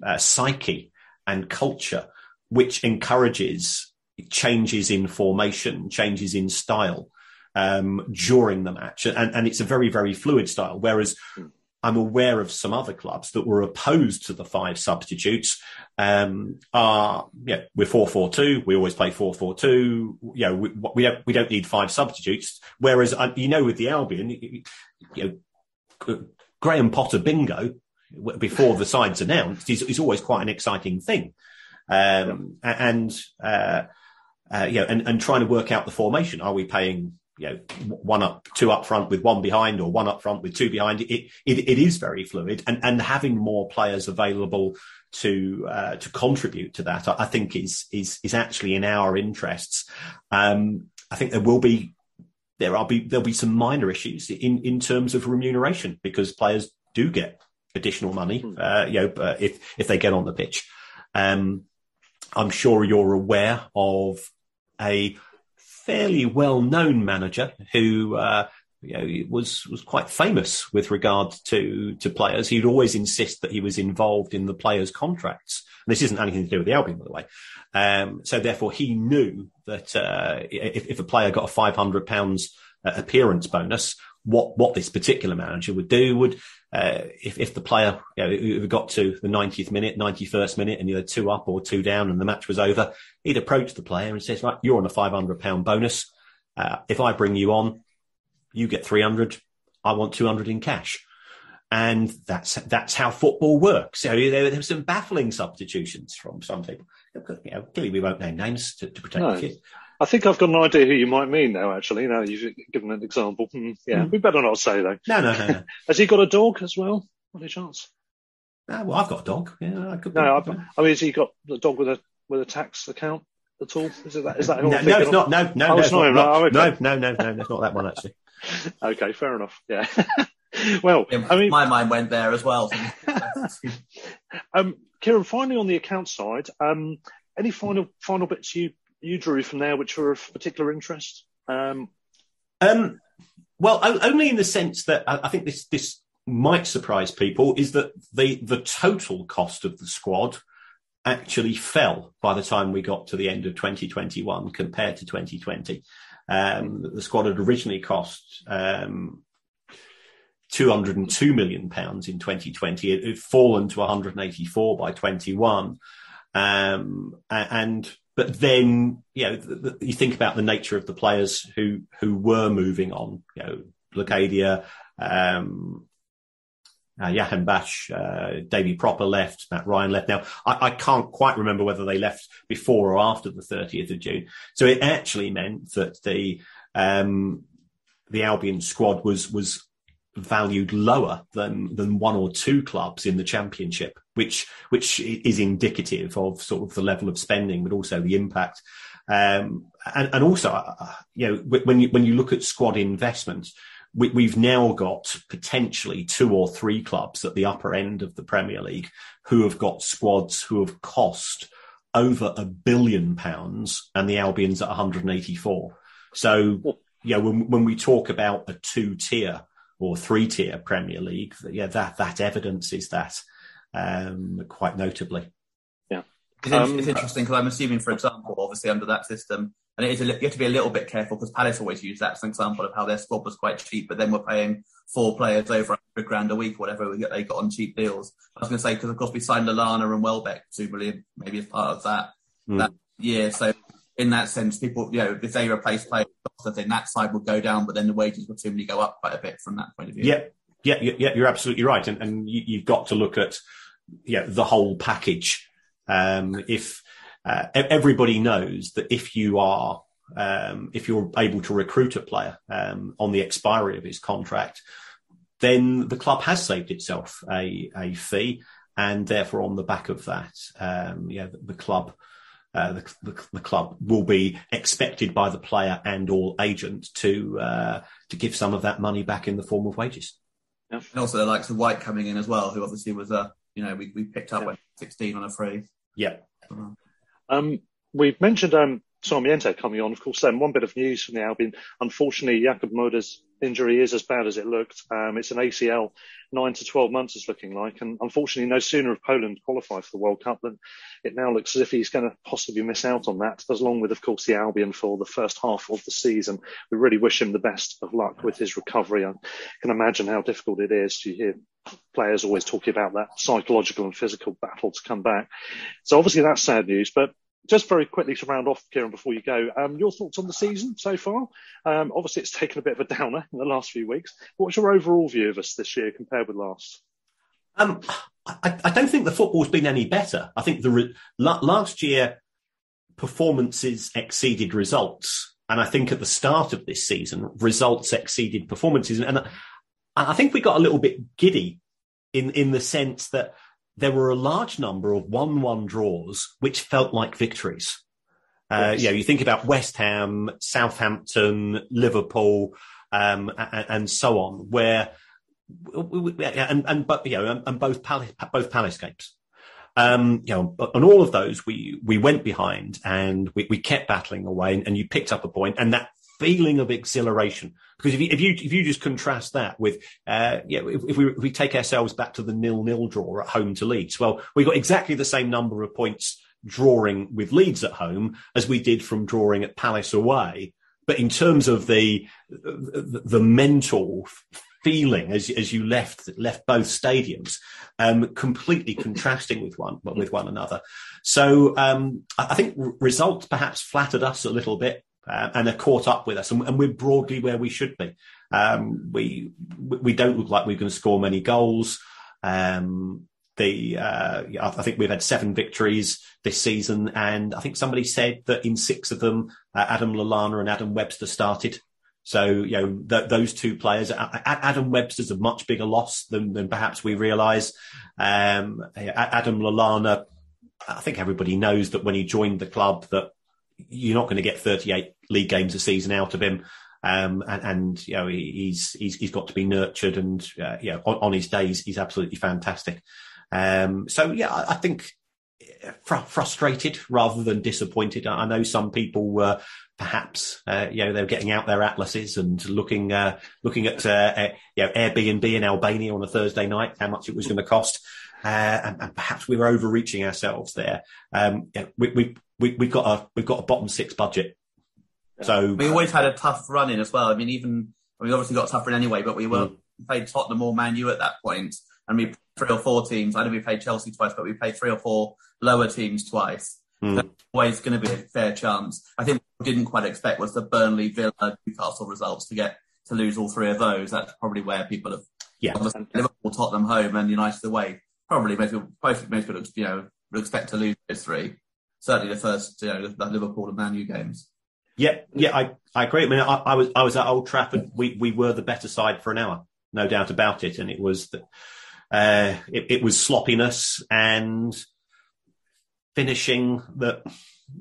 uh, psyche and culture which encourages changes in formation, changes in style um, during the match, and, and it's a very very fluid style. Whereas I'm aware of some other clubs that were opposed to the five substitutes. Um, are yeah, we're four four two. We always play four four two. You know, we, we don't we don't need five substitutes. Whereas uh, you know, with the Albion, you, know, Graham Potter bingo before the side's announced is, is always quite an exciting thing. Um, and, uh, uh, you know, and, and trying to work out the formation. Are we paying, you know, one up, two up front with one behind or one up front with two behind? It, it, it is very fluid and, and having more players available to, uh, to contribute to that, I, think is, is, is actually in our interests. Um, I think there will be there will be there'll be some minor issues in in terms of remuneration because players do get additional money, uh, you know, uh, if if they get on the pitch. Um, I'm sure you're aware of a fairly well-known manager who. Uh, you know, was was quite famous with regard to to players. He'd always insist that he was involved in the players' contracts. And this isn't anything to do with the Albion, by the way. Um, so therefore, he knew that uh, if, if a player got a five hundred pounds uh, appearance bonus, what what this particular manager would do would, uh, if if the player you know, got to the 90th minute, 91st minute, and you had two up or two down, and the match was over, he'd approach the player and says, "Right, you're on a five hundred pound bonus. Uh, if I bring you on, you get 300 i want 200 in cash. And that's that's how football works. So there, there were some baffling substitutions from some people. You know, clearly we won't name names to, to protect No. the kids I think I've got an idea who you might mean now, actually. Now you've given an example. Hmm, yeah, we better not say though. no no no no (laughs) Has he got a dog as well? Any chance? Ah, well i've got a dog yeah i could No, I, I mean, has he got the dog with a with a tax account at all? Is it that? Is that who no, I'm no thinking it's of? not no no Oh, no, it's it's not not, him. not- Oh, okay. no no no no that's not that one actually (laughs) Okay, fair enough. Yeah. (laughs) well, Yeah, I mean, my mind went there as well. um, Kieran, finally on the account side, um, any final final bits you you drew from there which were of particular interest? Um, Um, well, only in the sense that I, think this this might surprise people is that the the total cost of the squad actually fell by the time we got to the end of 2021 compared to 2020. Um, the squad had originally cost um, 202 million pounds in 2020. It had fallen to 184 by 21. Um, and but then you know the, the, you think about the nature of the players who who were moving on. You know, Locadia, um, uh, Jahanbakhsh, uh, Davy Pröpper left, Matt Ryan left. Now, I, I, can't quite remember whether they left before or after the 30th of June. So it actually meant that the um, the Albion squad was was valued lower than than one or two clubs in the championship, which which is indicative of sort of the level of spending, but also the impact. Um, and, and also, uh, you know, when you when you look at squad investment, we, have now got potentially two or three clubs at the upper end of the Premier League who have got squads who have cost over a billion pounds, and the Albion's at 184. So, yeah, when, when we talk about a two tier or three tier Premier League, yeah, that that evidence is that um, quite notably. Yeah, it's, um, it's interesting because I'm assuming, for example, obviously under that system, and it is a, you have to be a little bit careful because Palace always use that as an example of how their squad was quite cheap, but then we're paying four players over 100 grand a week, whatever they got on cheap deals. I was going to say, because of course we signed Lallana and Welbeck, presumably maybe as part of that, mm. that year. So in that sense, people, you know, if they replace players, then that side will go down, but then the wages will simply go up quite a bit from that point of view. Yeah, yeah, yeah, you're absolutely right. And, and you, have got to look at, yeah, the whole package. Um, if, uh, everybody knows that if you are um, if you're able to recruit a player um, on the expiry of his contract, then the club has saved itself a, a fee, and therefore on the back of that, um, yeah, the, the club. Uh, the, the, the, club will be expected by the player and all agent to uh, to give some of that money back in the form of wages. Yeah. And also the likes of White coming in as well, who obviously was a you know we, we picked up at 16 on a free. Yeah. Uh-huh. Um, we've mentioned um, Sarmiento coming on. Of course, then one bit of news from the Albion. Unfortunately, Jakub Moder's injury is as bad as it looked. Um, it's an ACL, nine to 12 months is looking like. And unfortunately, no sooner have Poland qualified for the World Cup than it now looks as if he's going to possibly miss out on that, as long with, of course, the Albion for the first half of the season. We really wish him the best of luck with his recovery. I can imagine how difficult it is to hear players always talking about that psychological and physical battle to come back. So obviously that's sad news, but just very quickly to round off, Kieran, before you go, um, your thoughts on the season so far? Um, obviously, it's taken a bit of a downer in the last few weeks. What's your overall view of us this year compared with last? Um, I, I, don't think the football's been any better. I think the re- last year performances exceeded results, and I think at the start of this season, results exceeded performances, and I think we got a little bit giddy in in the sense that there were a large number of 1 1 draws which felt like victories. Uh, yes. you know, you think about West Ham, Southampton, Liverpool, um, and, and, so on, where and and but you know, and, both Palace, both Palace games. Um, you know, on all of those, we we went behind and we, we kept battling away, and, and you picked up a point, and that feeling of exhilaration. Because if you, if you, if you just contrast that with, uh, yeah, if, if, we, if we take ourselves back to the nil-nil draw at home to Leeds, well, we got exactly the same number of points drawing with Leeds at home as we did from drawing at Palace away. But in terms of the, the, the mental feeling as as you left left both stadiums, um, completely contrasting with one with one another. So um, I think results perhaps flattered us a little bit uh, and are caught up with us, and, and, we're broadly where we should be. Um, we we don't look like we're going to score many goals. Um, the uh, I think we've had seven victories this season, and I think somebody said that in six of them, uh, Adam Lallana and Adam Webster started. So you know th- those two players. Adam Webster's a much bigger loss than, than perhaps we realise. Um, Adam Lallana, I think everybody knows that when he joined the club that you're not going to get 38 league games a season out of him. Um, and, and, you know, he's, he's, he's got to be nurtured and, uh, you know, on, on, his days, he's absolutely fantastic. Um, so yeah, I, I think fr- frustrated rather than disappointed. I know some people were perhaps, uh, you know, they were getting out their atlases and looking, uh, looking at, uh, uh, you know, Airbnb in Albania on a Thursday night, how much it was going to cost. Uh, and, and perhaps we were overreaching ourselves there. Um, yeah, we, we, we, we've got a, we've got a bottom six budget. So We always had a tough run in as well. I mean, even we obviously got tougher in anyway, but we were Mm. we played Tottenham or Man U at that point, and we played three or four teams. I know we played Chelsea twice, but we played three or four lower teams twice. Mm. Always going to be a fair chance. I think what we didn't quite expect was the Burnley, Villa, Newcastle results to get to lose all three of those. That's probably where people have yeah, obviously Liverpool, Tottenham home, and United away. Probably most people, most, most people, you know, would expect to lose those three. Certainly the first, you know, the Liverpool and Man U games. Yeah, yeah, I, I agree. I mean, I, I was I was at Old Trafford. We we were the better side for an hour, no doubt about it. And it was the, uh, it, it was sloppiness and finishing that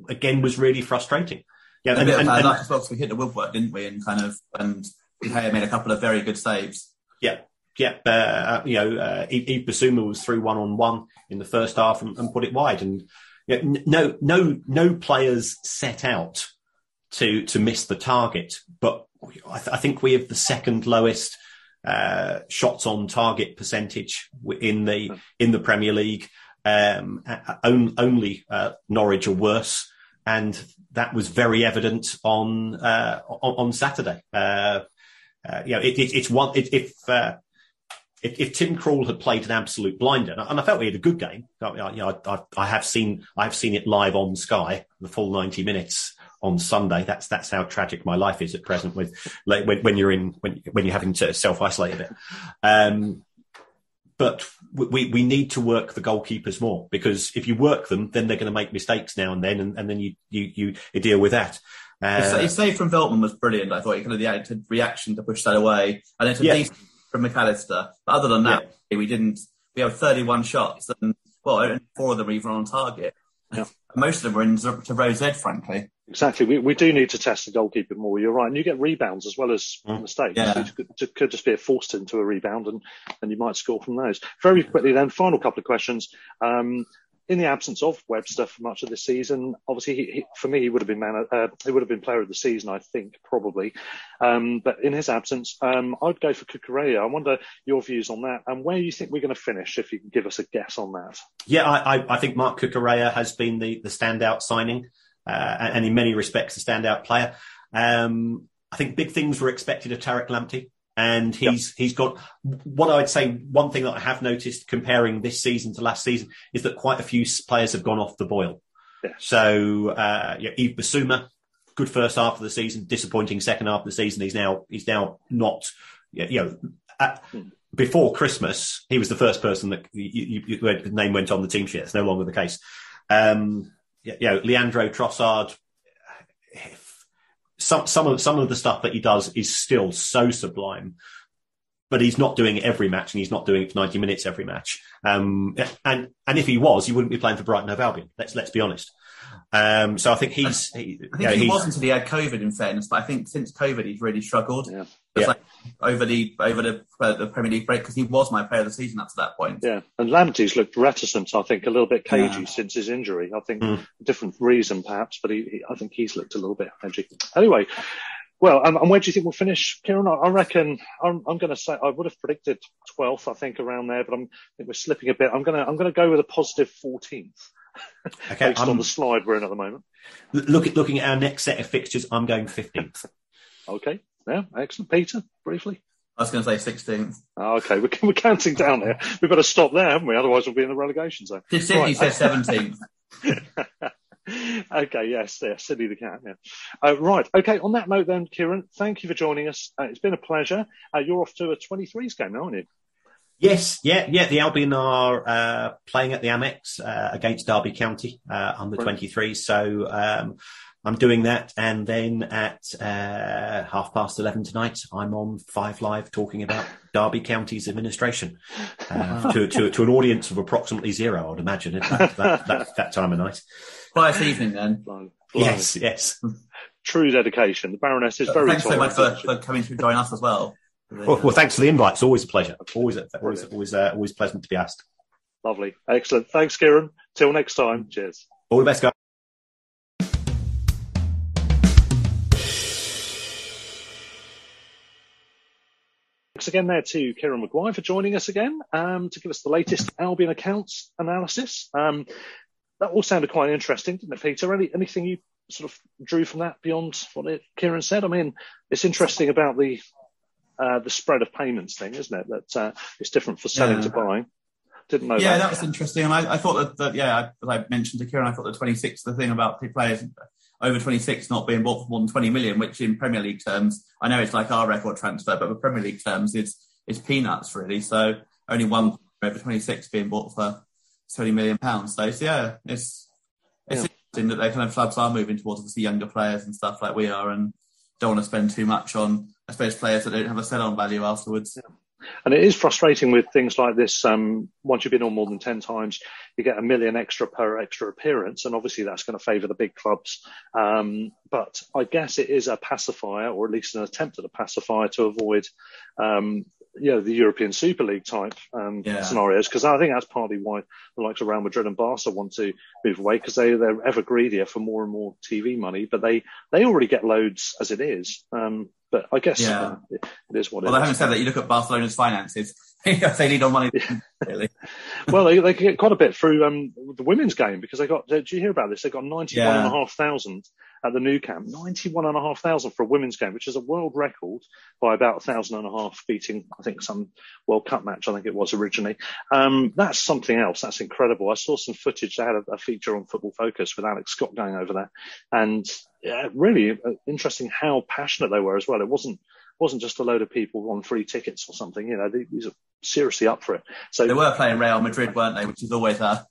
again was really frustrating. Yeah, a and, bit of and- bad and- luck as well we hit the woodwork, didn't we? And kind of, and Gea made a couple of very good saves. yeah, yeah. Uh, you know, uh, Yves Yves was through one on one in the first half and, and put it wide. And you know, no, no, no players set out to to miss the target, but I, th- I think we have the second lowest uh, shots on target percentage in the in the Premier League. Um, only uh, Norwich are worse, and that was very evident on uh, on, on Saturday. Uh, uh, you know, it, it, it's one. It, if uh, if, if Tim Krul had played an absolute blinder, and I, and I felt he had a good game. I, I- you know, I, have seen I have seen it live on Sky, the full ninety minutes on Sunday. That's that's how tragic my life is at present. With like when, when you're in when when you're having to self isolate a bit. Um, but we, we need to work the goalkeepers more because if you work them, then they're going to make mistakes now and then, and, and then you, you you you deal with that. His, Uh, his save from Veltman was brilliant. I thought he kind of the reaction to push that away, and it's a Yeah. decent from Mac Allister. But other than that, we didn't. We have 31 shots, and well, only four of them were even on target. Yeah. (laughs) Most of them were in to to Row Z, frankly. Exactly. We, we do need to test the goalkeeper more. You're right. And you get rebounds as well as Mm. mistakes. Yeah. It could, it could just be a forced into a rebound and, and you might score from those. Very quickly then, final couple of questions. Um, in the absence of Webster for much of this season, obviously he, he, for me he would have been man, uh, he would have been player of the season, I think probably. Um, but in his absence, um, I'd go for Cucurella. I wonder your views on that and where you think we're going to finish. If you can give us a guess on that. Yeah, I, I, I think Marc Cucurella has been the, the standout signing, uh, and and in many respects, a standout player. Um, I think big things were expected of Tariq Lamptey, and he's he's got what I would say. One thing that I have noticed comparing this season to last season is that quite a few players have gone off the boil. Yeah. So uh, yeah, Yves Bissouma, good first half of the season, disappointing second half of the season. He's now he's now not you know. At, before Christmas, he was the first person that you, you, you, the name went on the team sheet. It's no longer the case. Um, you know, Leandro Trossard. Some some of some of the stuff that he does is still so sublime, but he's not doing it every match, and he's not doing it for ninety minutes every match. Um, and and if he was, he wouldn't be playing for Brighton Hove Albion. Let's let's be honest. Um, so I think he's. He, I think you know, he he's- was until he had COVID. In fairness, but I think since COVID, he's really struggled. Yeah. It's Yeah. like over the over the uh, the Premier League break because he was my player of the season up to that point. Yeah, and Lamptey's looked reticent. I think a little bit cagey Yeah. since his injury. I think Mm. different reason perhaps, but he, he, I think he's looked a little bit edgy. Anyway, well, um, and where do you think we'll finish, Kieran? I, I reckon I'm, I'm going to say I would have predicted 12th, I think, around there, but I'm, I think we're slipping a bit. I'm going to I'm going to go with a positive 14th okay, (laughs) based I'm- on the slide we're in at the moment. look at looking at our next set of fixtures. I'm going fifteenth. Okay, yeah, excellent. Peter, briefly. I was going to say 16th. Oh, okay, we're, we're counting down here. We better stop there, haven't we? Otherwise, we'll be in the relegation zone. Did Sydney Right. said 17th? (laughs) okay, yes, yeah, Sidney the cat. Yeah. Uh, right. Okay. On that note, then, Kieran, thank you for joining us. Uh, it's been a pleasure. Uh, you're off to a 23s game, now, aren't you? Yes, yeah, yeah. The Albion are uh, playing at the Amex uh, against Derby County uh, under Right. 23. So um, I'm doing that, and then at uh, half past 11 tonight, I'm on Five Live talking about Derby County's administration uh, to, to to an audience of approximately zero, I would imagine, at that, that, that, that time of night. Quiet evening then. Blimey. Yes, yes. True dedication. The Baroness is very Thanks so much for, for coming to join us as well. Well, well, thanks for the invite. It's always a pleasure. Always, always, always, uh, always pleasant to be asked. Lovely. Excellent. Thanks, Kieran. Till next time. Cheers. All the best, guys. Thanks again there to Kieran Maguire for joining us again um, to give us the latest Albion accounts analysis. Um, that all sounded quite interesting, didn't it, Peter? Any, anything you sort of drew from that beyond what it, Kieran said? I mean, it's interesting about the uh, the spread of payments thing, isn't it? That uh, it's different for selling Yeah. to buying. Didn't know Yeah, that. that was interesting. And I, I thought that, that yeah, as I mentioned to Kieran, I thought the 26, the thing about the players over 26 not being bought for more than 20 million, which in Premier League terms, I know it's like our record transfer, but with Premier League terms, it's, it's peanuts really. So only one over 26 being bought for 20 million pounds. So it's, yeah, it's, it's Yeah. interesting that they kind of clubs are moving towards obviously younger players and stuff like we are and don't want to spend too much on, I suppose, players that don't have a sell on value afterwards. And it is frustrating with things like this. Um, once you've been on more than 10 times, you get a million extra per extra appearance. And obviously that's going to favour the big clubs. Um, but I guess it is a pacifier, or at least an attempt at a pacifier to avoid, um, you know, the European Super League type um, Yeah. scenarios. Because I think that's partly why the likes of Real Madrid and Barca want to move away because they, they're ever greedier for more and more TV money. But they, they already get loads as it is. Um, but I guess Yeah. uh, it, it is what Well, it having is. said that, you look at Barcelona's finances, (laughs) they need on money, (laughs) really. well, they, they get quite a bit through um, the women's game because they got. Did you hear about this? They got ninety-one and a half thousand at the Nou Camp. Ninety-one and a half thousand for a women's game, which is a world record by about a thousand and a half, beating I think some World Cup match. I think it was originally. Um, that's something else. That's incredible. I saw some footage. They had a, a feature on Football Focus with Alex Scott going over there, and yeah, really uh, interesting how passionate they were as well. It wasn't wasn't just a load of people on free tickets or something. You know, these are seriously up for it. So They were playing Real Madrid, weren't they? Which is always a,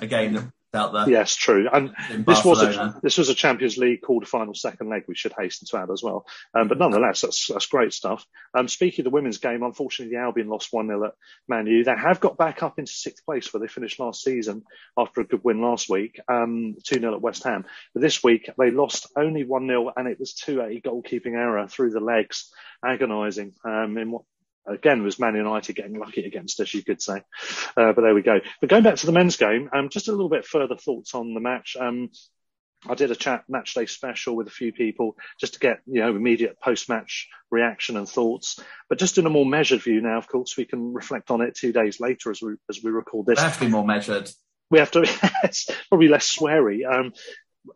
a game that's out there. Yes, true. And this was a this was a Champions League quarter final second leg. We should hasten to add as well. Um, but nonetheless, that's that's great stuff. Um, speaking of the women's game, unfortunately, the Albion lost one 0 at Man U. They have got back up into sixth place where they finished last season after a good win last week, um, two 0 at West Ham. But this week they lost only one 0 and it was two a goalkeeping error through the legs, agonising. Um, in what again was Man United getting lucky against us, you could say. Uh, but there we go. But going back to the men's game, um, just a little bit further thoughts on the match. Um, I did a chat match day special with a few people just to get you know immediate post match reaction and thoughts. But just in a more measured view now, of course, we can reflect on it two days later as we as we record this. They have to be more measured. We have to (laughs) probably less sweary. Um,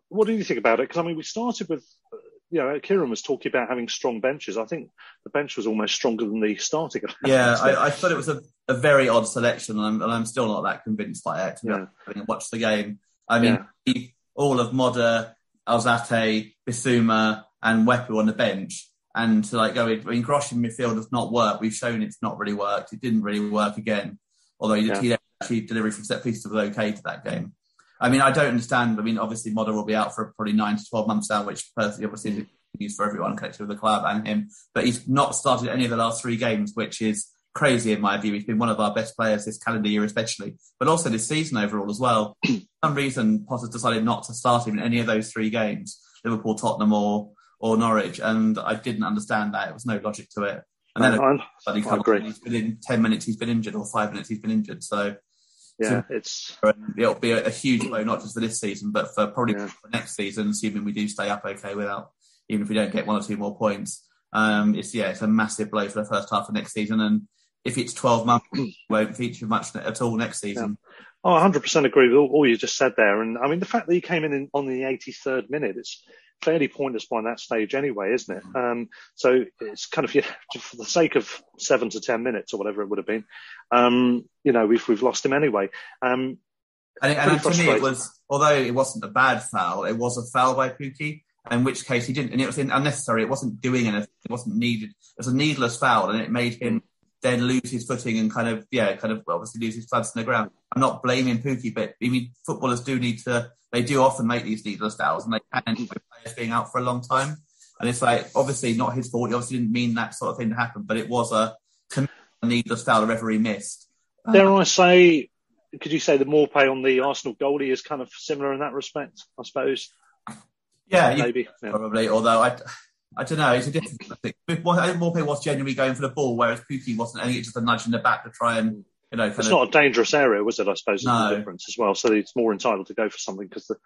what do you think about it? Because I mean, we started with. You know, Kieran was talking about having strong benches. I think the bench was almost stronger than the starting. Yeah, (laughs) I, I thought it was a, a very odd selection, and I'm, and I'm still not that convinced by it. Yeah. having watched the game, I mean, all of Moder, Alzate, Bissouma, and Mwepu on the bench, and to like go, in- I mean, Grosh in midfield has not worked. We've shown it's not really worked. It didn't really work again, although he, Yeah. he actually delivery from set pieces was okay to that game. I mean, I don't understand. I mean, obviously, Moder will be out for probably nine to twelve months now, which personally, obviously, is news for everyone connected with the club and him. But he's not started any of the last three games, which is crazy in my view. He's been one of our best players this calendar year, especially, but also this season overall as well. (clears throat) For some reason, Potter's decided not to start him in any of those three games: Liverpool, Tottenham, or or Norwich, and I didn't understand that. It was no logic to it. And then I, I come agree. he's been in ten minutes. He's been injured, or five minutes. He's been injured. So yeah, it's it'll be a, a huge blow, not just for this season, but for probably Yeah. for next season, assuming we do stay up okay without, even if we don't get one or two more points. Um, it's yeah, it's a massive blow for the first half of next season, and if it's twelve months, (clears throat) it won't feature much at all next season. Oh, 100% agree with all, all you just said there. And I mean, the fact that he came in, in on the 83rd minute, it's fairly pointless by that stage anyway, isn't it? Um, so it's kind of, (laughs) you know, for the sake of seven to 10 minutes or whatever it would have been, um, you know, we've, we've lost him anyway. Um, And, it, and to me, it was although it wasn't a bad foul, it was a foul by Pukki. In which case he didn't, and it was unnecessary. It wasn't doing anything. It wasn't needed. It was a needless foul, and it made him then lose his footing and kind of, yeah, kind of obviously lose his studs in the ground. I'm not blaming Pukki, but I mean, footballers do need to, they do often make these needless fouls and they can end with players being out for a long time. And it's like, obviously not his fault. He obviously didn't mean that sort of thing to happen, but it was a, to me, a needless foul the referee missed. dare I say, could you say the Maupay on the Arsenal goalie is kind of similar in that respect, I suppose? Yeah, Maybe. Yeah. probably, although I, I don't know, it's a different thing. I think Maupay was genuinely going for the ball, whereas Pukki wasn't. I think it's just a nudge in the back to try and you know, It's of, not a dangerous area, was it? I suppose No. the difference as well. So it's more entitled to go for something because the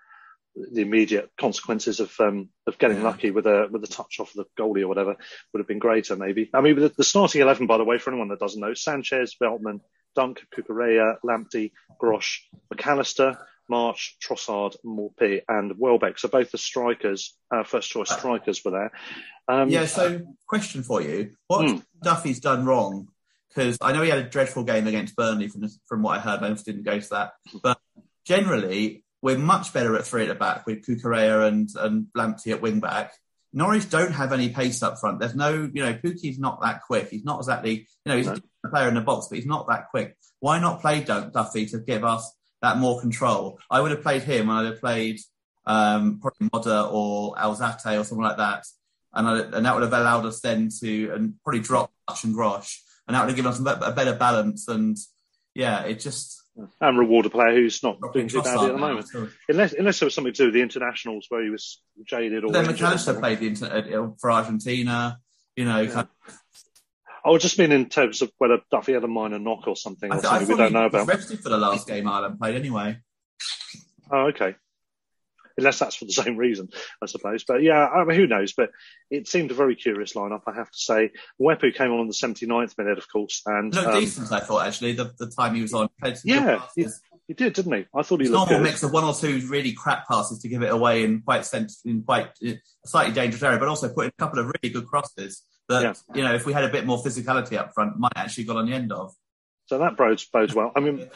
the immediate consequences of um, of getting Yeah. lucky with a with a touch off the goalie or whatever would have been greater, maybe. I mean, the, the starting eleven, by the way, for anyone that doesn't know: Sanchez, Veltman, Dunk, Cucurella, Lamptey, Grosh, Mac Allister, March, Trossard, Maupay, and Welbeck. So both the strikers, uh, first choice strikers, were there. Um, yeah. So, question for you: What Hmm. Duffy's done wrong? Because I know he had a dreadful game against Burnley from from what I heard. I didn't go to that, but generally we're much better at three at the back with Cucurella and and Lamptey at wing back. Norwich don't have any pace up front. There's no, you know, Pukki's not that quick. He's not exactly, you know, he's No. a player in the box, but he's not that quick. Why not play Duffy to give us that more control? I would have played him. And I'd have played um, probably Moder or Alzate or something like that, and I, and that would have allowed us then to and probably drop Hutch and Grosh, and that would have given us a, a better balance. And yeah, it just and reward a player who's not doing too badly at the moment. Unless, unless there was something to do with the internationals where he was jaded or Then injured or Mac Allister played the inter- uh, for Argentina. You know, kind of, I was just mean in terms of whether Duffy had a minor knock or something I, or th- I something we don't he know about. rested for the last game Ireland played anyway. Oh, okay. Unless that's for the (laughs) same reason, I suppose. But yeah, I mean, who knows? But it seemed a very curious lineup, I have to say. Mwepu came on in the 79th minute, of course, and Looked um, decent, I thought actually. The, the time he was on, Yeah, passes. he did, didn't he? I thought he was. It's looked normal good. mix of one or two really crap passes to give it away in quite sense in quite uh, a slightly dangerous area, but also put in a couple of really good crosses that Yeah. you know if we had a bit more physicality up front, might actually got on the end of. So that bodes, bodes well. I mean,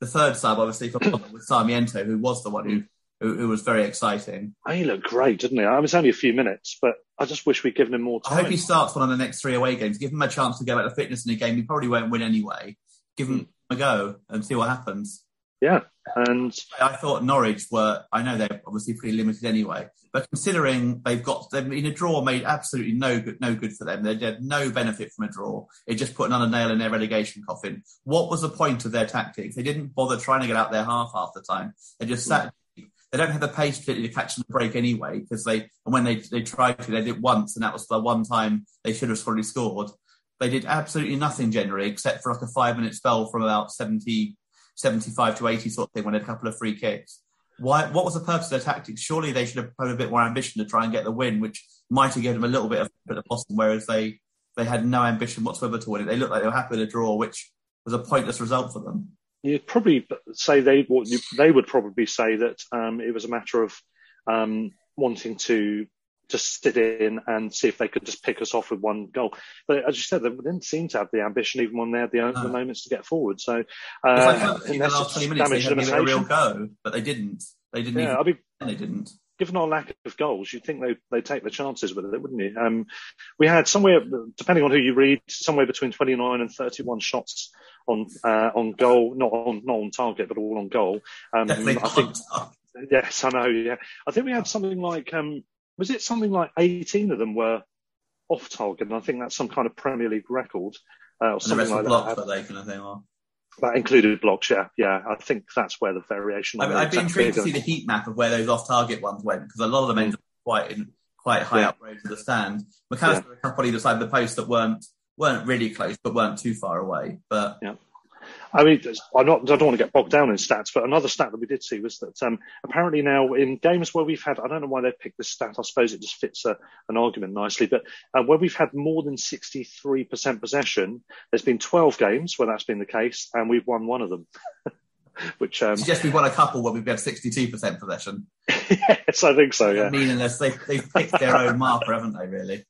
The third sub, obviously, from (clears throat) with Sarmiento, who was the one who who, who was very exciting. he looked great, didn't he? I mean, it's only a few minutes, but I just wish we'd given him more I hope he starts one of the next three away games. Give him a chance to go back to fitness in a game he probably won't win anyway. Give him hmm. a go and see what happens. Yeah, and I thought Norwich were. I know they're obviously pretty limited anyway, but considering they've got they've been a draw made absolutely no good, no good for them. They had no benefit from a draw. It just put another nail in their relegation coffin. What was the point of their tactics? They didn't bother trying to get out their half half the time. They just sat. Mm. They don't have the pace particularly to catch the break anyway because they and when they they tried to, they did it once, and that was the one time they should have probably scored. They did absolutely nothing generally except for like a five minute spell from about 70, 75 to 80 sort of thing when they had a couple of free kicks. Why, what was the purpose of their tactics? Surely they should have put a bit more ambition to try and get the win, which might have given them a little bit of at the bottom, whereas they, they had no ambition whatsoever to win it. They looked like they were happy with a draw, which was a pointless result for them. you'd probably say they they would probably say that um, it was a matter of um, wanting to just sit in and see if they could just pick us off with one goal. But as you said, they didn't seem to have the ambition even when they had the, the moments to get forward. So uh, in the last 20 minutes they had a real go, but they didn't. They didn't Yeah, even, mean, they didn't. given our lack of goals, you'd think they they take the chances with it, wouldn't you? Um, we had somewhere, depending on who you read, somewhere between 29 and 31 shots on uh, on goal, not on not on target, but all on goal. Um, I think yes, I know. Yeah, I think we had something like um, was it something like 18 of them were off target, and I think that's some kind of Premier League record uh, or And the something rest like were blocks, that. but they kind of thing. Well, That included blocks. Yeah, yeah. I think that's where the variation. I'd, I'd be intrigued to see the heat map of where those off-target ones went because a lot of them ended up quite in quite high Yeah. up road to the stand. Mac Allister a couple either side of the post that weren't weren't really close but weren't too far away. But Yeah. I mean, I'm not, I don't want to get bogged down in stats, but another stat that we did see was that um, apparently now in games where we've had, I don't know why they picked this stat, I suppose it just fits a, an argument nicely, but uh, where we've had more than 63% possession, there's been 12 games where that's been the case, and we've won one of them. (laughs) Which, um, suggest we won a couple where we've had 62% possession. (laughs) yes, I think so, yeah. Meaningless. They, they've picked their own marker, haven't they, really?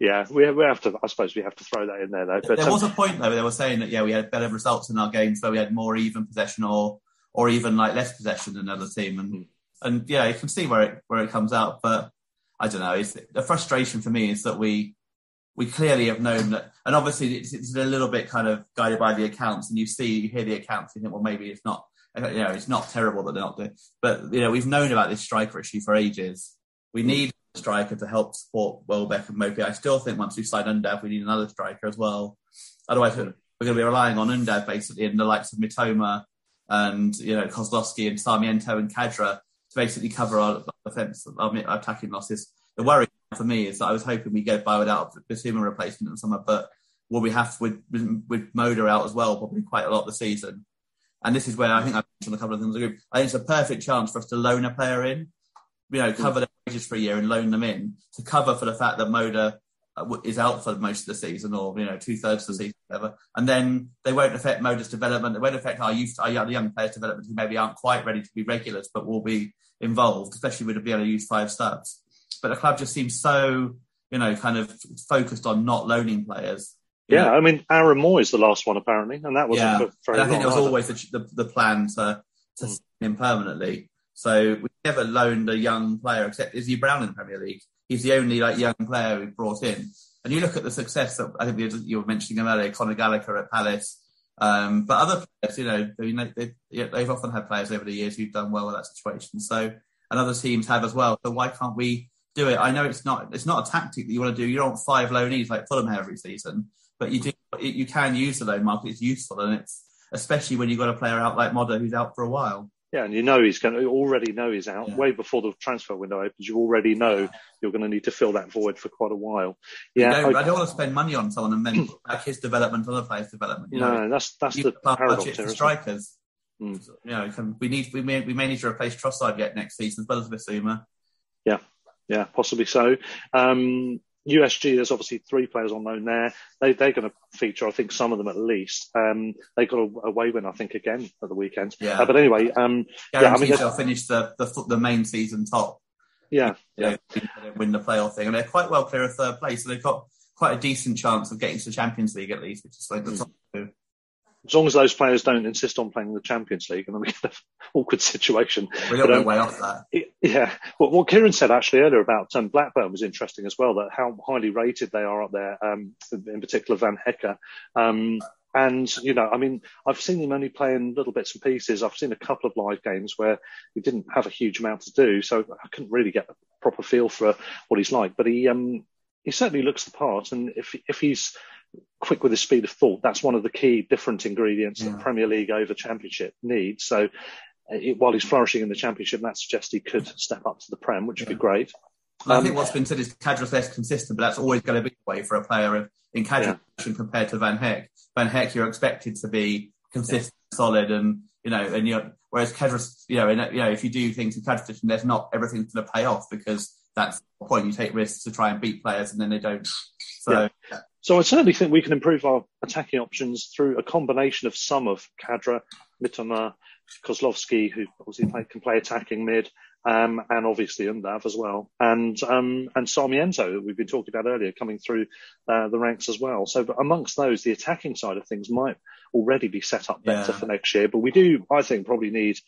Yeah, we, we have to, I suppose we have to throw that in there though. But there um, was a point, though, where they were saying that, yeah, we had better results in our games where we had more even possession or or even like less possession than another team. And, and yeah, you can see where it, where it comes out. But I don't know. It's, the frustration for me is that we we clearly have known that, and obviously it's, it's a little bit kind of guided by the accounts, and you see, you hear the accounts, you think, well, maybe it's not, you know, it's not terrible that they're not doing, but you know, we've known about this striker issue for ages. We need a striker to help support Welbeck and Maupay. I still think once we sign Undav, we need another striker as well. Otherwise, we're going to be relying on Undav basically and the likes of Mitoma and you know Kozlowski and Sarmiento and Khadra to basically cover our defence, our our attacking losses. The worry for me is that I was hoping we get by without a Bissouma replacement in the summer, but what we have with with, Moder out as well, probably quite a lot the season. And this is where I think I've mentioned a couple of things. I think it's a perfect chance for us to loan a player in, you know, cover hmm. their wages for a year and loan them in to cover for the fact that Moder uh, is out for most of the season or, you know, two thirds of the season, whatever. And then they won't affect Moder's development. They won't affect our youth, our young, players' development who maybe aren't quite ready to be regulars, but will be involved, especially with being able to use five subs. But the club just seems so, you know, kind of focused on not loaning players. Yeah, know, I mean, Aaron Mooy is the last one apparently, and that wasn't yeah, for and I think long it was either. always the, the, the plan to to Mm. him permanently. So we never loaned a young player except Izzy Brown in the Premier League. He's the only like young player we brought in. And you look at the success that I think you- were mentioning earlier, Conor Gallagher at Palace. Um, but other players, you know, they, they, they've often had players over the years who've done well with that situation. So, and other teams have as well. So why can't we do it? I know it's not it's not a tactic that you want to do. You don't want five loanees like Fulham have every season, but you do you can use the loan market. It's useful, and it's especially when you've got a player out like Moder who's out for a while. Yeah, and you know he's going to you already know he's out Yeah. way before the transfer window opens. You already know you're going to need to fill that void for quite a while. Yeah, I- I don't want to spend money on someone and then (clears throat) back his development, other players' development. You know, no, that's that's the paradox budget for strikers. Mm. You know, can, we need we may we may need to replace Trossard yet next season as well as Bissouma. Yeah, yeah, possibly so. Um, USG, there's obviously three players on loan there. They, they're going to feature, I think, some of them at least. Um, they got a, away win, I think, again at the weekend. Yeah. Uh, but anyway, um, yeah, I Guaranteed mean, they'll finish the, the the main season top. yeah, know, win the playoff thing, and they're quite well clear of third place, so they've got quite a decent chance of getting to the Champions League at least, which is like the top two. As long as those players don't insist on playing the Champions League, and then we get an (laughs) awkward situation. We're a little But, um, way off that. Yeah, what, what Kieran said actually earlier about um, Blackburn was interesting as well. That how highly rated they are up there, um, in particular Van Hecke. Um, and you know, I mean, I've seen him only playing little bits and pieces. I've seen a couple of live games where he didn't have a huge amount to do, so I couldn't really get a proper feel for what he's like. But he um, he certainly looks the part, and if if he's quick with his speed of thought, that's one of the key different ingredients that Premier League over Championship needs. So it, while he's flourishing in the Championship, that suggests he could step up to the Prem, which would be great. I Um, think what's been said is Khadra's less consistent, but that's always going to be the way for a player of- in Khadra's compared to Van Hecke. Van Hecke, you're expected to be consistent, solid, and you know, and you whereas Khadra's, you know, and, you know, if you do things in Khadra's, there's not everything's going to pay off because that's the point. You take risks to try and beat players, and then they don't. So So I certainly think we can improve our attacking options through a combination of some of Khadra, Mitoma, Kozlowski, who obviously play, can play attacking mid, um, and obviously Undav as well, and um, and Sarmiento that we've been talking about earlier coming through uh, the ranks as well. So but amongst those, the attacking side of things might already be set up better Yeah. for next year, but we do, I think, probably need.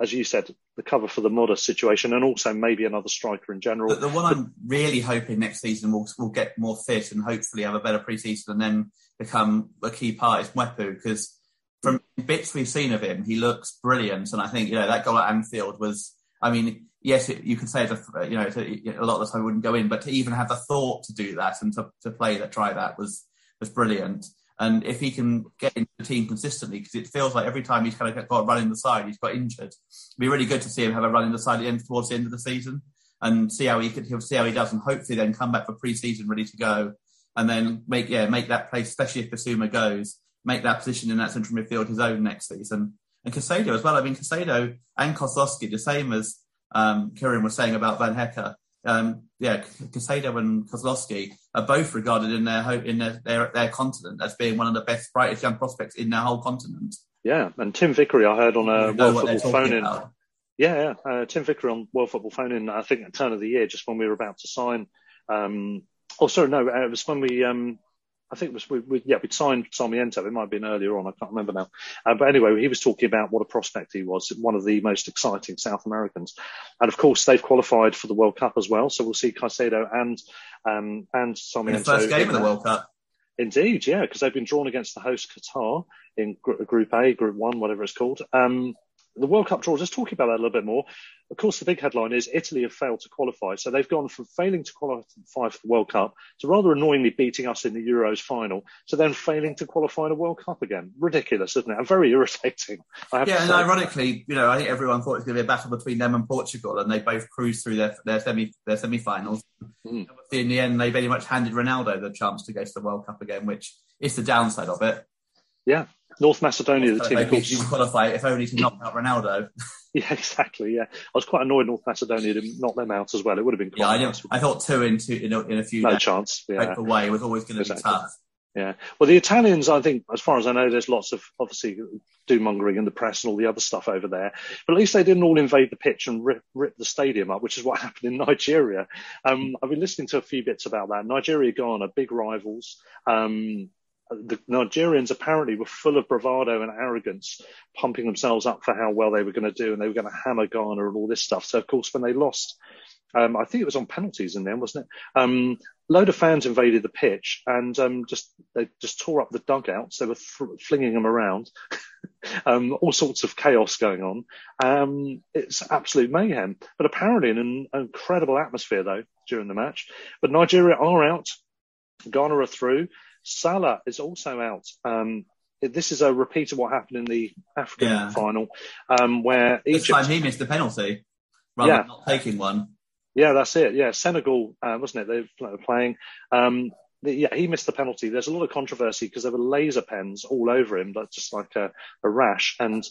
As you said, the cover for the Moder situation, and also maybe another striker in general. The, the one I'm really hoping next season will will get more fit and hopefully have a better pre-season and then become a key part is Mwepu because from bits we've seen of him, he looks brilliant. And I think you know that goal at Anfield was. I mean, yes, it, you could say it's a, you know a, a lot of the time wouldn't go in, but to even have the thought to do that and to, to play that, try that was was brilliant. And if he can get into the team consistently, because it feels like every time he's kind of got a run in the side, he's got injured. It'd be really good to see him have a run in the side at the end, towards the end of the season and see how he could he'll see how he does, and hopefully then come back for pre-season ready to go, and then make yeah make that place, especially if Bissouma goes, make that position in that central midfield his own next season. And Caicedo as well. I mean, Caicedo and Kozlowski, the same as um, Kieran was saying about Van Hecke. Um, yeah, Caicedo and Kozlowski are both regarded in their in their, their their continent as being one of the best, brightest young prospects in their whole continent. yeah, and Tim Vickery, I heard on a World Football phone in. Yeah, yeah. Uh, Tim Vickery on World Football Phone in, I think, at turn of the year, just when we were about to sign. Um, oh, sorry, no, it was when we, um, I think it was, we, we, yeah, we'd signed Sarmiento. It might have been earlier on. I can't remember now. Uh, but anyway, he was talking about what a prospect he was, one of the most exciting South Americans. And of course, they've qualified for the World Cup as well. So we'll see Caicedo and, um, and In Sarmiento. the first game in of the. World Cup. Indeed, yeah, because they've been drawn against the host Qatar in gr- Group A, Group One, whatever it's called. Um, the World Cup draw, just talking about that a little bit more. Of course, the big headline is Italy have failed to qualify. So they've gone from failing to qualify for the World Cup to rather annoyingly beating us in the Euros final to then failing to qualify in a World Cup again. Ridiculous, isn't it? And very irritating. yeah, and ironically, you know, I think everyone thought it was going to be a battle between them and Portugal, and they both cruised through their their semi their semi-finals. Mm. In the end, they very much handed Ronaldo the chance to go to the World Cup again, which is the downside of it. Yeah, North Macedonia, the team. Maybe you qualify if only to knock out Ronaldo. (laughs) yeah, exactly. Yeah, I was quite annoyed North Macedonia to knock them out as well. It would have been. yeah, I, nice. I, thought two in two in a, in a few. No days. chance. Yeah, away was always going to exactly. be tough. Yeah. Well, the Italians, I think, as far as I know, there's lots of obviously doom mongering in the press and all the other stuff over there. But at least they didn't all invade the pitch and rip, rip the stadium up, which is what (laughs) happened in Nigeria. Um, I've been listening to a few bits about that. Nigeria, Ghana, big rivals. Um, the Nigerians apparently were full of bravado and arrogance, pumping themselves up for how well they were going to do, and they were going to hammer Ghana and all this stuff. So, of course, when they lost, um, I think it was on penalties in the end, wasn't it? Um, load of fans invaded the pitch and um, just they just tore up the dugouts. They were th- flinging them around. (laughs) um, all sorts of chaos going on. Um, it's absolute mayhem. But apparently, an, an incredible atmosphere though during the match. But Nigeria are out. Ghana are through. Salah is also out. Um, this is a repeat of what happened in the African yeah. final, um, where this Egypt. time he missed the penalty rather yeah. than not taking one. Yeah, that's it. Yeah, Senegal, uh, wasn't it? They were playing. Um, the, yeah, he missed the penalty. There's a lot of controversy because there were laser pens all over him, but just like a, a, rash. And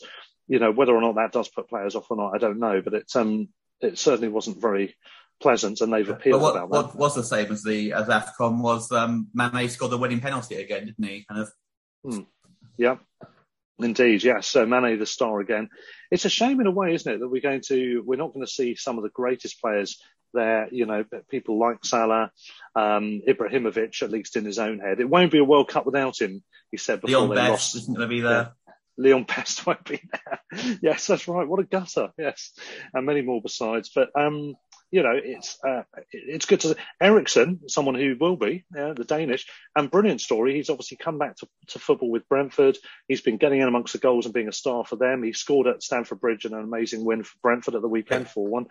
you know whether or not that does put players off or not, I don't know. But it um, it certainly wasn't very pleasant, and they've appealed what, about that. What was the same as the as Afcon was um, Mane scored the winning penalty again, didn't he? Kind of. Hmm. Yeah, indeed. Yes. So Mane the star again. It's a shame in a way, isn't it, that we're going to we're not going to see some of the greatest players there. You know, people like Salah, um, Ibrahimovic, at least in his own head. It won't be a World Cup without him. He said before Leon they Best lost. isn't going to be there. Yeah. Leon Best (laughs) won't be there. yes, that's right. What a gutter. Yes, and many more besides. But um, you know, it's uh, it's good to. Eriksen, someone who will be, yeah, the Danish, and brilliant story. He's obviously come back to, to football with Brentford. He's been getting in amongst the goals and being a star for them. He scored at Stamford Bridge in an amazing win for Brentford at the weekend for one.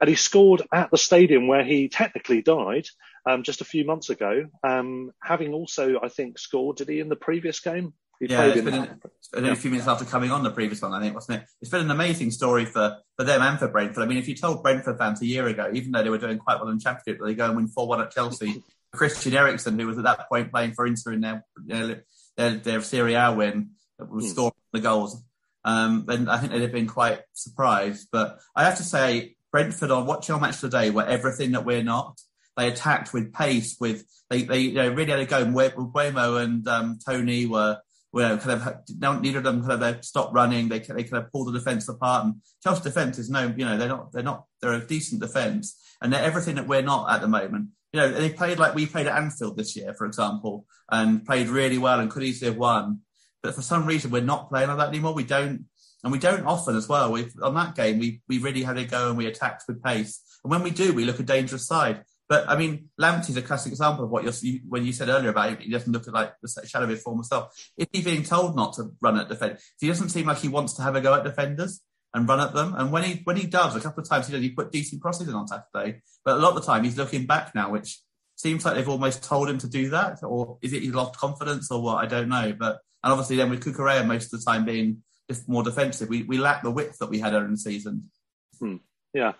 And he scored at the stadium where he technically died um, just a few months ago, um, having also, I think, scored, did he, in the previous game? He yeah, it's been an, yeah. a few minutes after coming on the previous one, I think, wasn't it? It's been an amazing story for, for them and for Brentford. I mean, if you told Brentford fans a year ago, even though they were doing quite well in the Championship, they go and win 4-1 at Chelsea, Christian Eriksen, who was at that point playing for Inter in their, their, their, their Serie A win, was mm. scoring the goals. Um, and I think they'd have been quite surprised. But I have to say, Brentford on watching our match today were everything that we're not. They attacked with pace, with they, they you know, really had a go. Mbeumo and um, Toney were where kind of neither of them kind of stop running. They they kind of pull the defence apart. And Chelsea defence is no, you know, they're not they're not they're a decent defence, and they're everything that we're not at the moment. You know, they played like we played at Anfield this year, for example, and played really well and could easily have won. But for some reason, we're not playing like that anymore. We don't, and we don't often as well. We on that game, we we really had a go and we attacked with pace. And when we do, we look a dangerous side. But I mean, Lamptey's a classic example of what you're, when you said earlier about him, he doesn't look like the shadow of his former self. Is he being told not to run at defenders? He doesn't seem like he wants to have a go at defenders and run at them. And when he when he does, a couple of times he did, he put decent crosses in on Saturday. But a lot of the time he's looking back now, which seems like they've almost told him to do that, or is it he lost confidence or what? I don't know. But and obviously then with Cucurella most of the time being more defensive, we we lack the width that we had earlier in the season. Hmm. Yeah.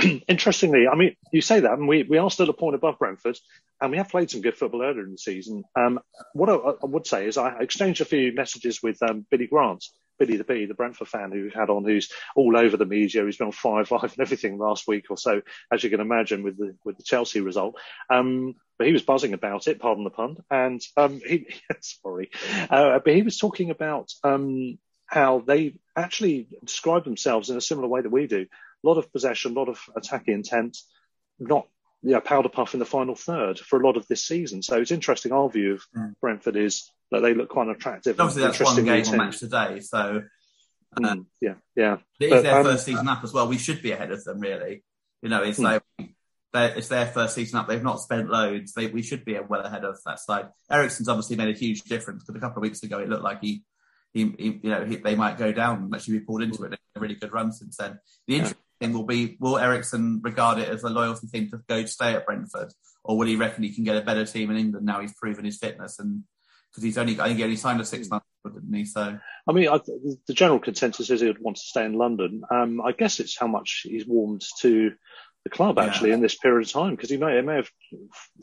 (clears throat) Interestingly, I mean, you say that, and we, we are still a point above Brentford, and we have played some good football earlier in the season. Um, what I, I, would say is I exchanged a few messages with um, Billy Grant, Billy the Bee, the Brentford fan who had on, who's all over the media. He's been on five live and everything last week or so, as you can imagine with the with the Chelsea result. Um, but he was buzzing about it, pardon the pun, and um, he (laughs) sorry, uh, but he was talking about um, how they actually describe themselves in a similar way that we do a lot of possession, a lot of attacking intent, not yeah, powder puff in the final third for a lot of this season. So it's interesting. Our view of mm. Brentford is that they look quite attractive. Obviously, that's one game on match today. So mm, yeah, yeah, it but, is their um, first season up as well. We should be ahead of them, really. You know, it's mm. like it's their first season up. They've not spent loads. They, we should be well ahead of that side. Eriksen's obviously made a huge difference because a couple of weeks ago it looked like he he, he you know he, they might go down actually be pulled into it. They've had a really good run since then. The interesting thing will be will Eriksen regard it as a loyalty thing to go stay at Brentford, or will he reckon he can get a better team in England now he's proven his fitness and because he's only I think he only signed a six month didn't he? So I mean, I, the general consensus is he would want to stay in London. Um, I guess it's how much he's warmed to the club actually Yeah. in this period of time because he may, he may have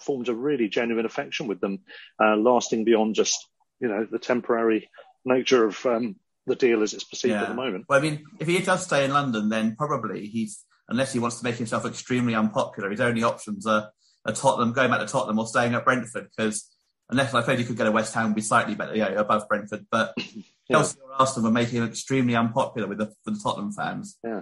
formed a really genuine affection with them, uh, lasting beyond just you know the temporary nature of um, the deal as it's perceived at the moment. Well, I mean, if he does stay in London, then probably he's unless he wants to make himself extremely unpopular, his only options are, are Tottenham, going back to Tottenham, or staying at Brentford. Because unless I suppose he could go to West Ham, be slightly better, yeah, above Brentford, but Chelsea or Arsenal would make him extremely unpopular with the, with the Tottenham fans. Yeah.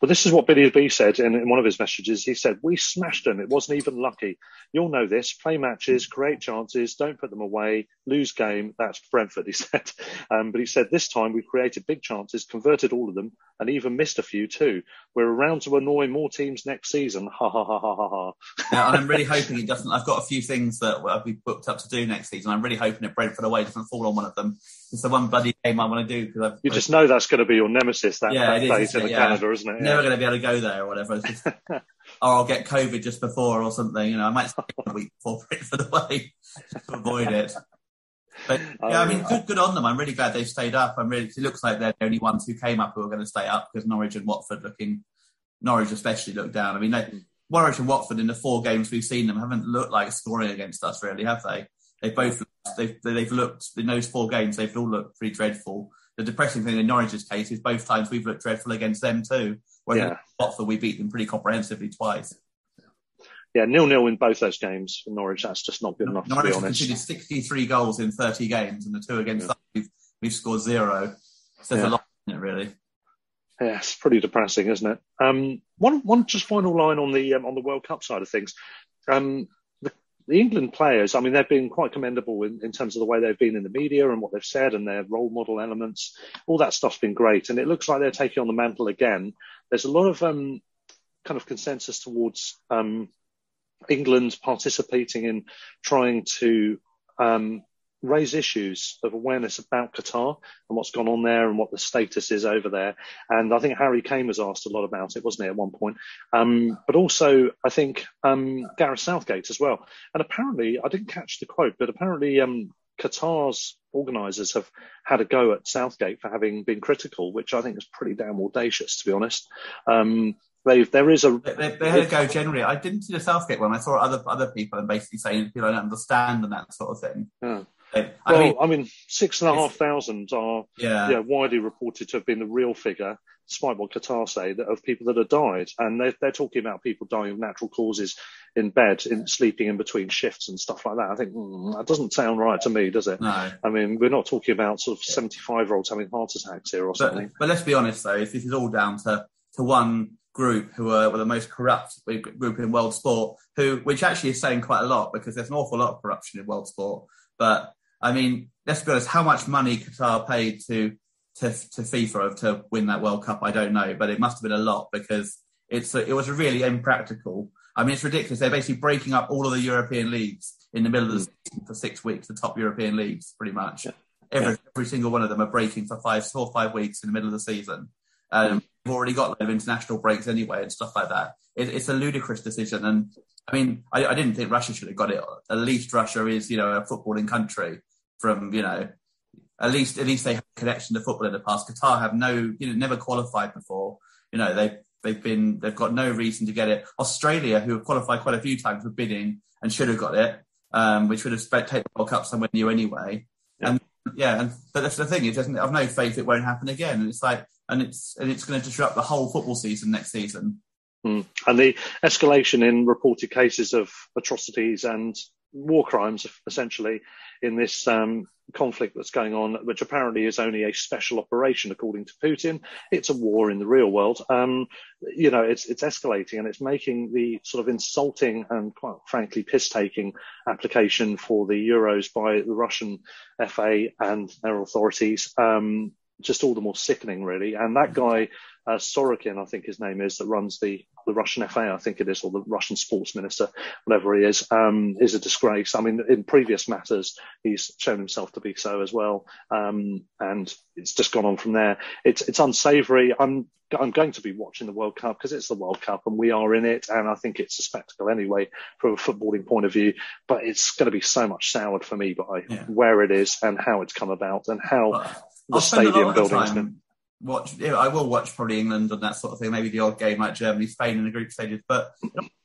Well, this is what Billy B said in, in one of his messages. He said, We smashed them. It wasn't even lucky. You'll know this. Play matches, create chances, don't put them away, lose game. That's Brentford, he (laughs) said. Um, but he said, This time we created big chances, converted all of them, and even missed a few too. We're around to annoy more teams next season. Ha ha ha ha ha ha. Now, I'm really (laughs) hoping he doesn't. I've got a few things that I'll be booked up to do next season. I'm really hoping that Brentford away doesn't fall on one of them. It's the one bloody game I want to do because I've You just know that's going to be your nemesis, that, Yeah, that it is, fate in it? the Yeah. Canada, isn't it? never going to be able to go there or whatever. Just- (laughs) or oh, I'll get COVID just before or something. You know, I might stay a week before (laughs) Brentford away just to avoid it. But yeah, I mean, Oh, good, good on them. I'm really glad they've stayed up. I'm really. It looks like they're the only ones who came up who are going to stay up because Norwich and Watford looking, Norwich especially looked down. I mean, they, hmm. Norwich and Watford in the four games we've seen them haven't looked like scoring against us really, have they? They both they've they've looked in those four games. They've all looked pretty dreadful. The depressing thing in Norwich's case is both times we've looked dreadful against them too. Whereas Yeah. Watford we beat them pretty comprehensively twice. Yeah, nil nil in both those games for Norwich. That's just not good enough, to Norwich be honest. conceded 63 goals in 30 games, and the two against us we've, we've scored zero. So there's Yeah. a lot in it really. Yeah, it's pretty depressing, isn't it? Um, one, one just final line on the um, on the World Cup side of things. Um, the, England players, I mean, they've been quite commendable in, in terms of the way they've been in the media and what they've said and their role model elements. All that stuff's been great, and it looks like they're taking on the mantle again. There's a lot of um, kind of consensus towards um, England participating in trying to um, raise issues of awareness about Qatar and what's gone on there and what the status is over there. And I think Harry Kane was asked a lot about it, wasn't he, at one point? Um, but also, I think um, Gareth Southgate as well. And apparently, I didn't catch the quote, but apparently, um, Qatar's organisers have had a go at Southgate for having been critical, which I think is pretty damn audacious, to be honest. Um, they, there is a They, they, had a go generally. I didn't see the Southgate one. I saw other other people and basically saying people I don't understand and that sort of thing. Yeah. They- I well, mean, I mean, six and a half thousand are yeah. yeah, widely reported to have been the real figure, despite what Qatar say, that of people that have died. And they're, they're talking about people dying of natural causes in bed, in sleeping in between shifts and stuff like that. I think mm, that doesn't sound right to me, does it? No. I mean, we're not talking about sort of 75 year olds having heart attacks here or something. But, but let's be honest though, this is all down to, to one group who are were the most corrupt group in world sport, who which actually is saying quite a lot because there's an awful lot of corruption in world sport. But I mean, let's be honest, how much money Qatar paid to to, to FIFA to win that World Cup, I don't know, but it must have been a lot because it's it was really impractical. I mean, it's ridiculous. They're basically breaking up all of the European leagues in the middle of the season for six weeks, the top European leagues, pretty much. Every, every single one of them are breaking for five, four or five weeks in the middle of the season. Um, We've already got a lot of international breaks anyway and stuff like that. It, it's a ludicrous decision. And I mean, I, I didn't think Russia should have got it. At least Russia is, you know, a footballing country from, you know, at least, at least they have a connection to football in the past. Qatar have no, you know, never qualified before. You know, they, they've been, they've got no reason to get it. Australia, who have qualified quite a few times, were bidding and should have got it, um, which would have spread, take the World Cup somewhere new anyway. And yeah, and but that's the thing is, isn't it? I've no faith it won't happen again. And it's like, and it's and it's going to disrupt the whole football season next season. Mm. And the escalation in reported cases of atrocities and war crimes, essentially, in this um, conflict that's going on, which apparently is only a special operation, according to Putin. It's a war in the real world. Um, you know, it's it's escalating and it's making the sort of insulting and quite frankly piss-taking application for the Euros by the Russian FA and their authorities. Um, just all the more sickening, really. And that guy, uh, Sorokin, I think his name is, that runs the the Russian FA, I think it is, or the Russian sports minister, whatever he is, um, is a disgrace. I mean, in previous matters, he's shown himself to be so as well, um, and it's just gone on from there. It's it's unsavoury. I'm I'm going to be watching the World Cup because it's the World Cup and we are in it, and I think it's a spectacle anyway from a footballing point of view. But it's going to be so much soured for me by Yeah. where it is and how it's come about and how the I'll stadium lot of building's time watch. I will watch probably England and that sort of thing. Maybe the odd game like Germany, Spain in the group stages. But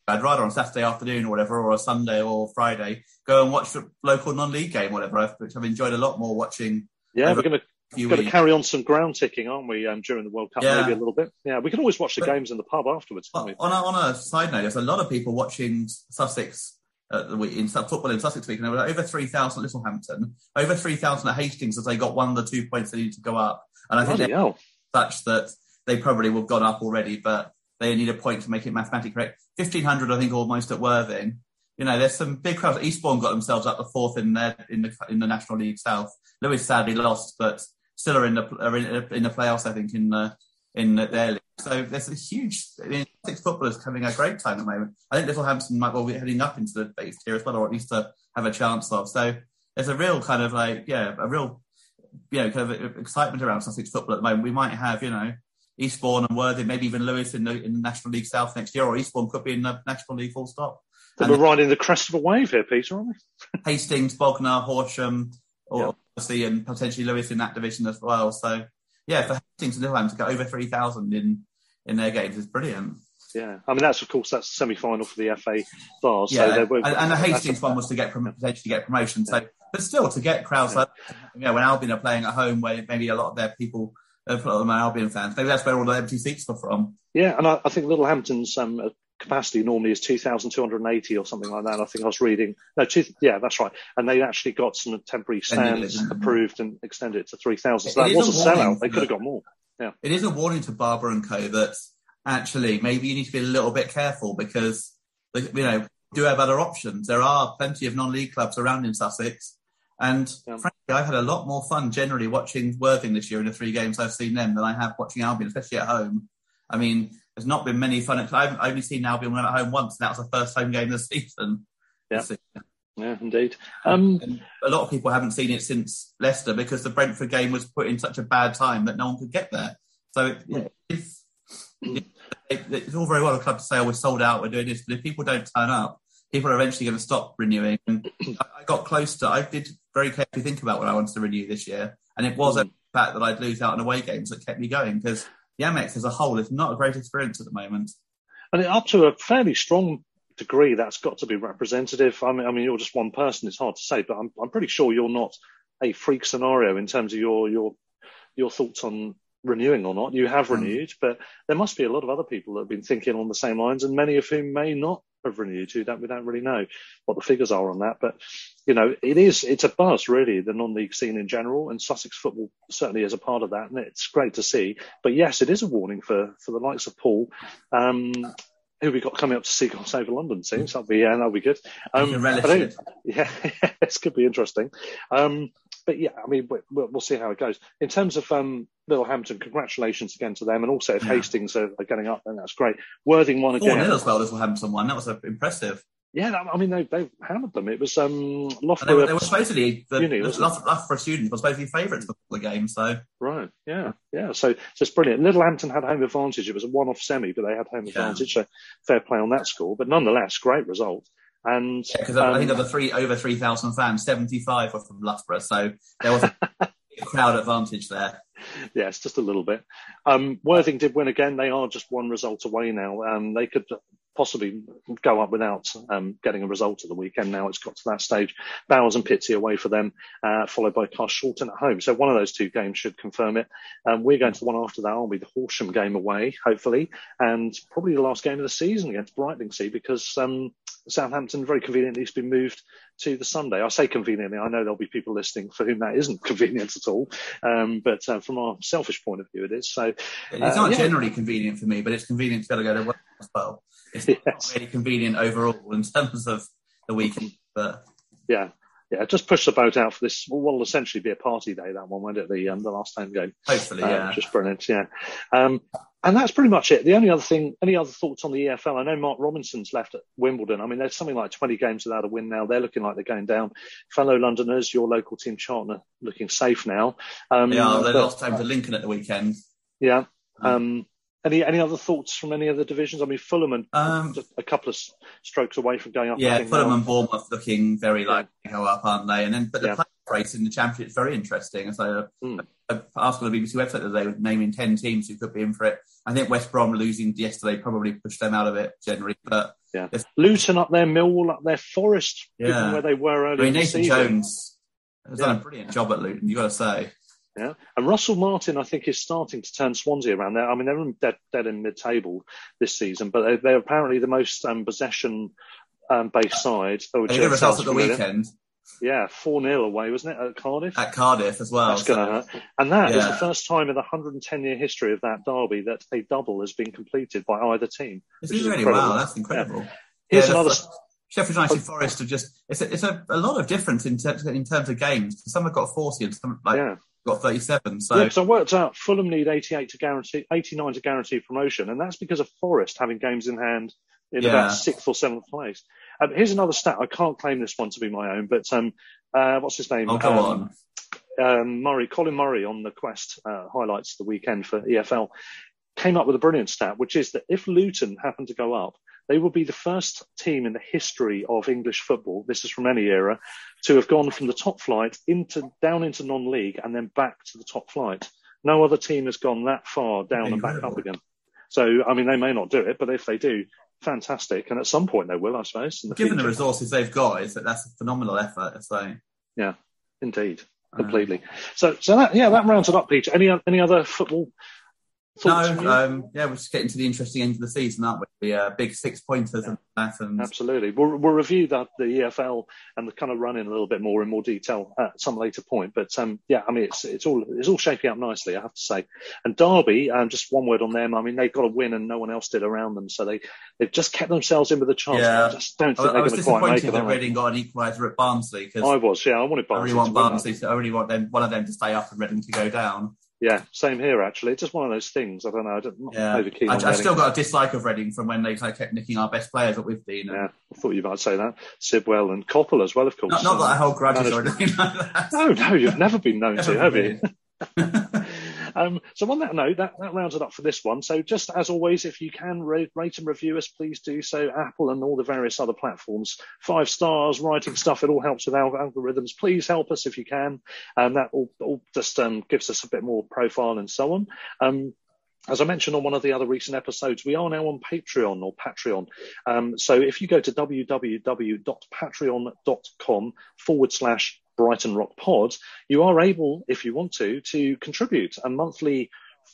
I'd rather on Saturday afternoon or whatever, or a Sunday or Friday, go and watch the local non-league game, whatever. I've- Which I've enjoyed a lot more watching. Yeah, we're going to a few got to carry on some ground ticking, aren't we, um, during the World Cup? Yeah. Maybe a little bit. Yeah, we can always watch the But- games in the pub afterwards, can't we? On a, on a side note, there's a lot of people watching Sussex uh, the in football in Sussex week, and there were over three thousand at Littlehampton, over three thousand at Hastings as they got one of the two points they needed to go up, and I think Bloody they're hell. such that they probably will have gone up already, but they need a point to make it mathematically correct. Fifteen hundred, I think, almost at Worthing. You know, there's some big crowds. Eastbourne got themselves up to fourth in their in the in the National League South. Lewes sadly lost, but still are in the are in, in the playoffs. I think in the in their league. So there's a huge. I mean, six footballers having a great time at the moment. I think Littlehampton might well be heading up into the base tier as well, or at least to have a chance of. So there's a real kind of like yeah, a real you know kind of excitement around Sussex football at the moment. We might have you know Eastbourne and Worthing, maybe even Lewes in the in the National League South next year, or Eastbourne could be in the National League full stop. So And we're riding the crest of a wave here, Peter, aren't we? (laughs) Hastings, Bognor, Horsham, or Yeah. obviously, and potentially Lewes in that division as well. So, yeah, for Hastings and Littlehampton to get over 3,000 in, in their games is brilliant. Yeah. I mean, that's, of course, that's semi-final for the FA yeah, so they were, and, and the Hastings one was to get prom- potentially get promotion. So, but still, to get crowds like, you know, when Albion are playing at home, where maybe a lot of their people, a lot of them are Albion fans, maybe that's where all the empty seats were from. Yeah, and I, I think Littlehampton's um, capacity normally is 2,280 or something like that. I think I was reading. No, two, yeah, that's right. And they actually got some temporary stands approved and extended it to 3,000. So that was a sellout. They could have got more. Yeah. it is a warning to Barber and Co. that actually maybe you need to be a little bit careful because you know do have other options. There are plenty of non-league clubs around in Sussex, and Yeah. frankly, I've had a lot more fun generally watching Worthing this year in the three games I've seen them than I have watching Albion, especially at home. I mean, there's not been many fun. I've only seen Albion when I'm at home once, and that was the first home game of the (laughs) season. Yeah. Yeah, indeed. Um, a lot of people haven't seen it since Leicester because the Brentford game was put in such a bad time that no one could get there. So it, Hmm. it's, it, it's all very well a club to say, "Oh, we're sold out, we're doing this," but if people don't turn up, people are eventually going to stop renewing. And I got close to. I did very carefully think about what I wanted to renew this year, and it was Hmm. the fact that I'd lose out on away games that kept me going because the Amex as a whole is not a great experience at the moment. and up to a fairly strong degree, that's got to be representative. I mean, I mean, you're just one person. It's hard to say, but I'm, I'm pretty sure you're not a freak scenario in terms of your your your thoughts on renewing or not. You have Mm. renewed, but there must be a lot of other people that have been thinking on the same lines, and many of whom may not have renewed. Who don't we don't really know what the figures are on that, but you know, it is it's a buzz really the non-league scene in general, and Sussex football certainly is a part of that, and it's great to see. But yes, it is a warning for for the likes of Paul. Um, who we got coming up to see Seagulls over London seems that'll be yeah that'll be good. You can relish I it. (laughs) yeah, (laughs) this could be interesting. Um, but yeah, I mean, we- we'll, we'll see how it goes. In terms of um, Littlehampton, congratulations again to them, and also if Yeah. Hastings are, are getting up, then that's great. Worthing won Four again. nil as well as Littlehampton one. That was uh, impressive. Yeah, I mean they they hammered them. It was um, they, Loughborough. were- they were supposedly the, Uni, the wasn't it? Lough- Loughborough students were supposed to be favourites for the game. So Right. Yeah. Yeah. So, so it's brilliant. Littlehampton had home advantage. It was a one-off semi, but they had home Yeah. advantage. So fair play on that score. But nonetheless, great result. And because I um, think of the three over three thousand fans, seventy five were from Loughborough. So there was a (laughs) crowd advantage there. yes, just a little bit. Um, Worthing did win again. They are just one result away now. Um, they could possibly go up without um, getting a result at the weekend. Now it's got to that stage. Bowers and Pitsea away for them, uh, followed by Carl Carshalton at home. So one of those two games should confirm it. Um, we're going to the one after that. I'll be the Horsham game away, hopefully, and probably the last game of the season against Brightlingsea because um, Southampton very conveniently has been moved to the Sunday. I say conveniently. I know there'll be people listening for whom that isn't (laughs) convenient at all. Um, but uh, from our selfish point of view, it is. So It's Uh, not yeah. generally convenient for me, but it's convenient to be able to go to work as well. It's not Yes. really convenient overall in terms of the weekend, but yeah. yeah, just push the boat out for this. What will essentially be a party day. That one, won't it? The um, the last home game. Hopefully, Uh, yeah. just brilliant. Yeah. Um, and that's pretty much it. The only other thing, any other thoughts on the EFL? I know Mark Robinson's left at Wimbledon. I mean, there's something like 20 games without a win now. They're looking like they're going down. Fellow Londoners, your local team Charlton, looking safe now. Um, Yeah, they but- lost home to Lincoln at the weekend. yeah. Um, any any other thoughts from any other divisions? I mean, Fulham and Um, a couple of strokes away from going up. Yeah, Fulham now. and Bournemouth looking very likely to go up, aren't they? And then, but the Yeah. playoff race in the Championship is very interesting. So, Hmm. uh, asked on the BBC website that they were naming ten teams who could be in for it. I think West Brom losing yesterday probably pushed them out of it generally. But Yeah. Luton up there, Millwall up there, Forest, Yeah. where they were I earlier mean, Nathan. Jones has done a brilliant job at Luton. You have got to say. Yeah, and Russell Martin, I think, is starting to turn Swansea around. There, I mean, they're in dead, dead in mid-table this season, but they're, they're apparently the most um, possession um, based side. Oh, They good results at the weekend Yeah, four 0 away, wasn't it, at Cardiff? at Cardiff as well. That's So- going to hurt. And that is Yeah. the first time in the 110 year history of that derby that a double has been completed by either team. It's is really incredible. wow. That's incredible. Here's Yeah, another. that's- Sheffield United Forest have just it's a, it's a, a lot of difference in terms in terms of games. Some have got forty and some like yeah. Got thirty seven. So Yeah, because I worked out Fulham need 88 to guarantee, 89 to guarantee promotion, and that's because of Forest having games in hand in Yeah. about sixth or seventh place. Um, here's another stat. I can't claim this one to be my own, but um, uh, what's his name? oh, go um, on. um, Murray, Colin Murray on the Quest uh, highlights the weekend for EFL came up with a brilliant stat, which is that if Luton happen to go up, they will be the first team in the history of English football. This is from any era to have gone from the top flight into down into non-league and then back to the top flight. No other team has gone that far down and back up again. So, I mean, they may not do it, but if they do, fantastic. And at some point they will, I suppose. The Given the resources they've got, is that that's a phenomenal effort. So Yeah, indeed, Um, completely. So, so that yeah, that rounds it up, Peter. Any any other football thoughts? no, um, yeah, we're just getting to the interesting end of the season, aren't we? The uh, big six pointers and that, and Absolutely. We'll, we'll review that the EFL and the kind of run in a little bit more in more detail at some later point. But um, yeah, I mean it's it's all it's all shaping up nicely, I have to say. And Derby, um, just one word on them. I mean they've got to win and no one else did around them, so they they've just kept themselves in with a chance. Yeah. I just don't think I they're was going to quite make disappointed it. that? Reading got an equaliser at Barnsley because I was, yeah, I wanted I Barnsley. really want. Barnsley. To, I really want them, one of them to stay up and Reading to go down. Yeah, same here actually. It's just one of those things. I don't know. I don't, not Yeah, over keen I, Reading. still got a dislike of Reading from when they kind of kept nicking our best players up with Dean. Yeah, I thought you might say that. Sidwell and Coppell as well, of course. Not, not that I hold grudges or anything like that. (laughs) No, no, you've never been known (laughs) to, have you? (laughs) Um, so on that note, that, that rounds it up for this one. So just as always, if you can rate, rate and review us, please do so. Apple and all the various other platforms. Five stars, writing stuff. It all helps with our algorithms. Please help us if you can. And that all, all just um, gives us a bit more profile and so on. Um, as I mentioned on one of the other recent episodes, we are now on Patreon or Patreon. Um, so if you go to www.patreon.com forward slash Brighton Rock Pod, you are able, if you want to, to contribute a monthly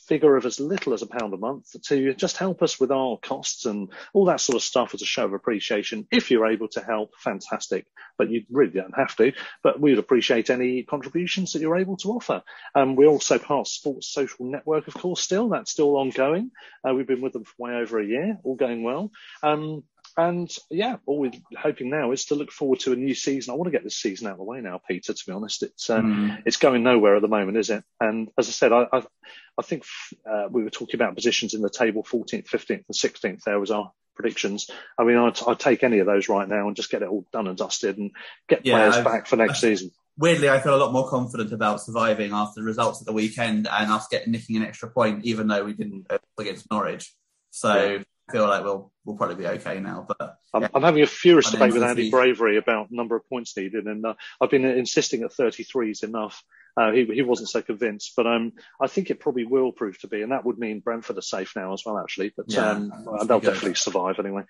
figure of as little as a pound a month to just help us with our costs and all that sort of stuff as a show of appreciation. If you're able to help, fantastic. But you really don't have to. But we would appreciate any contributions that you're able to offer. Um, we're also of Sports Social Network, of course, still. That's still ongoing. Uh, we've been with them for way over a year, all going well. Um, and yeah, all we're hoping now is to look forward to a new season. I want to get this season out of the way now, Peter. To be honest, it's uh, Mm. it's going nowhere at the moment, is it? And as I said, I I, I think uh, we were talking about positions in the table, 14th, 15th, and 16th. There was our predictions. I mean, I'd, I'd take any of those right now and just get it all done and dusted and get Yeah, players I've- back for next season. Weirdly, I feel a lot more confident about surviving after the results of the weekend and us getting nicking an extra point, even though we didn't uh, against Norwich. So Yeah. I feel like we'll we'll probably be okay now. But I'm, yeah. I'm having a furious debate with Andy. Bravery about number of points needed, and uh, I've been insisting that 33 is enough. Uh, he, he wasn't so convinced, but um, I think it probably will prove to be, and that would mean Brentford are safe now as well, actually. But Yeah, um, they'll good. definitely survive anyway.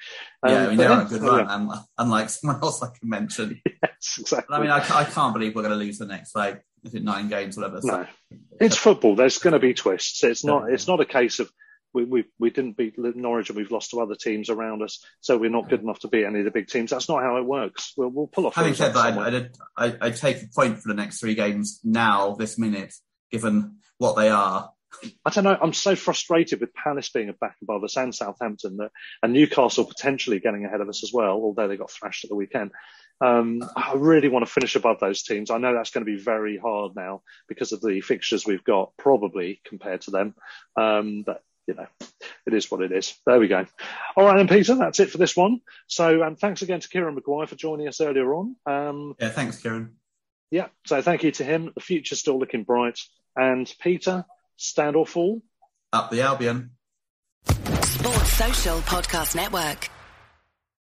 yeah, I Um, mean they're on a good we run, um, unlike someone (laughs) else I can mention. (laughs) Yes, exactly. But I mean, I, I can't believe we're going to lose the next like is it nine games, whatever. So, No, it's football. There's going to be twists. It's not. Yeah. It's not a case of we we we didn't beat Norwich and we've lost to other teams around us, so we're not good enough to beat any of the big teams. That's not how it works. We'll we'll pull off. Having said that. I'd, I'd, I'd, I'd take a point for the next three games now, this minute, given what they are. I don't know. I'm so frustrated with Palace being back above us and Southampton that, and Newcastle potentially getting ahead of us as well, although they got thrashed at the weekend. Um, I really want to finish above those teams. I know that's going to be very hard now because of the fixtures we've got, probably compared to them. Um, but you know, it is what it is. There we go. All right, and Peter, that's it for this one. So, um, thanks again to Kieran Maguire for joining us earlier on. Um, Yeah, thanks, Kieran. yeah, so thank you to him. The future's still looking bright. And Peter, stand or fall. Up the Albion. Sports Social Podcast Network.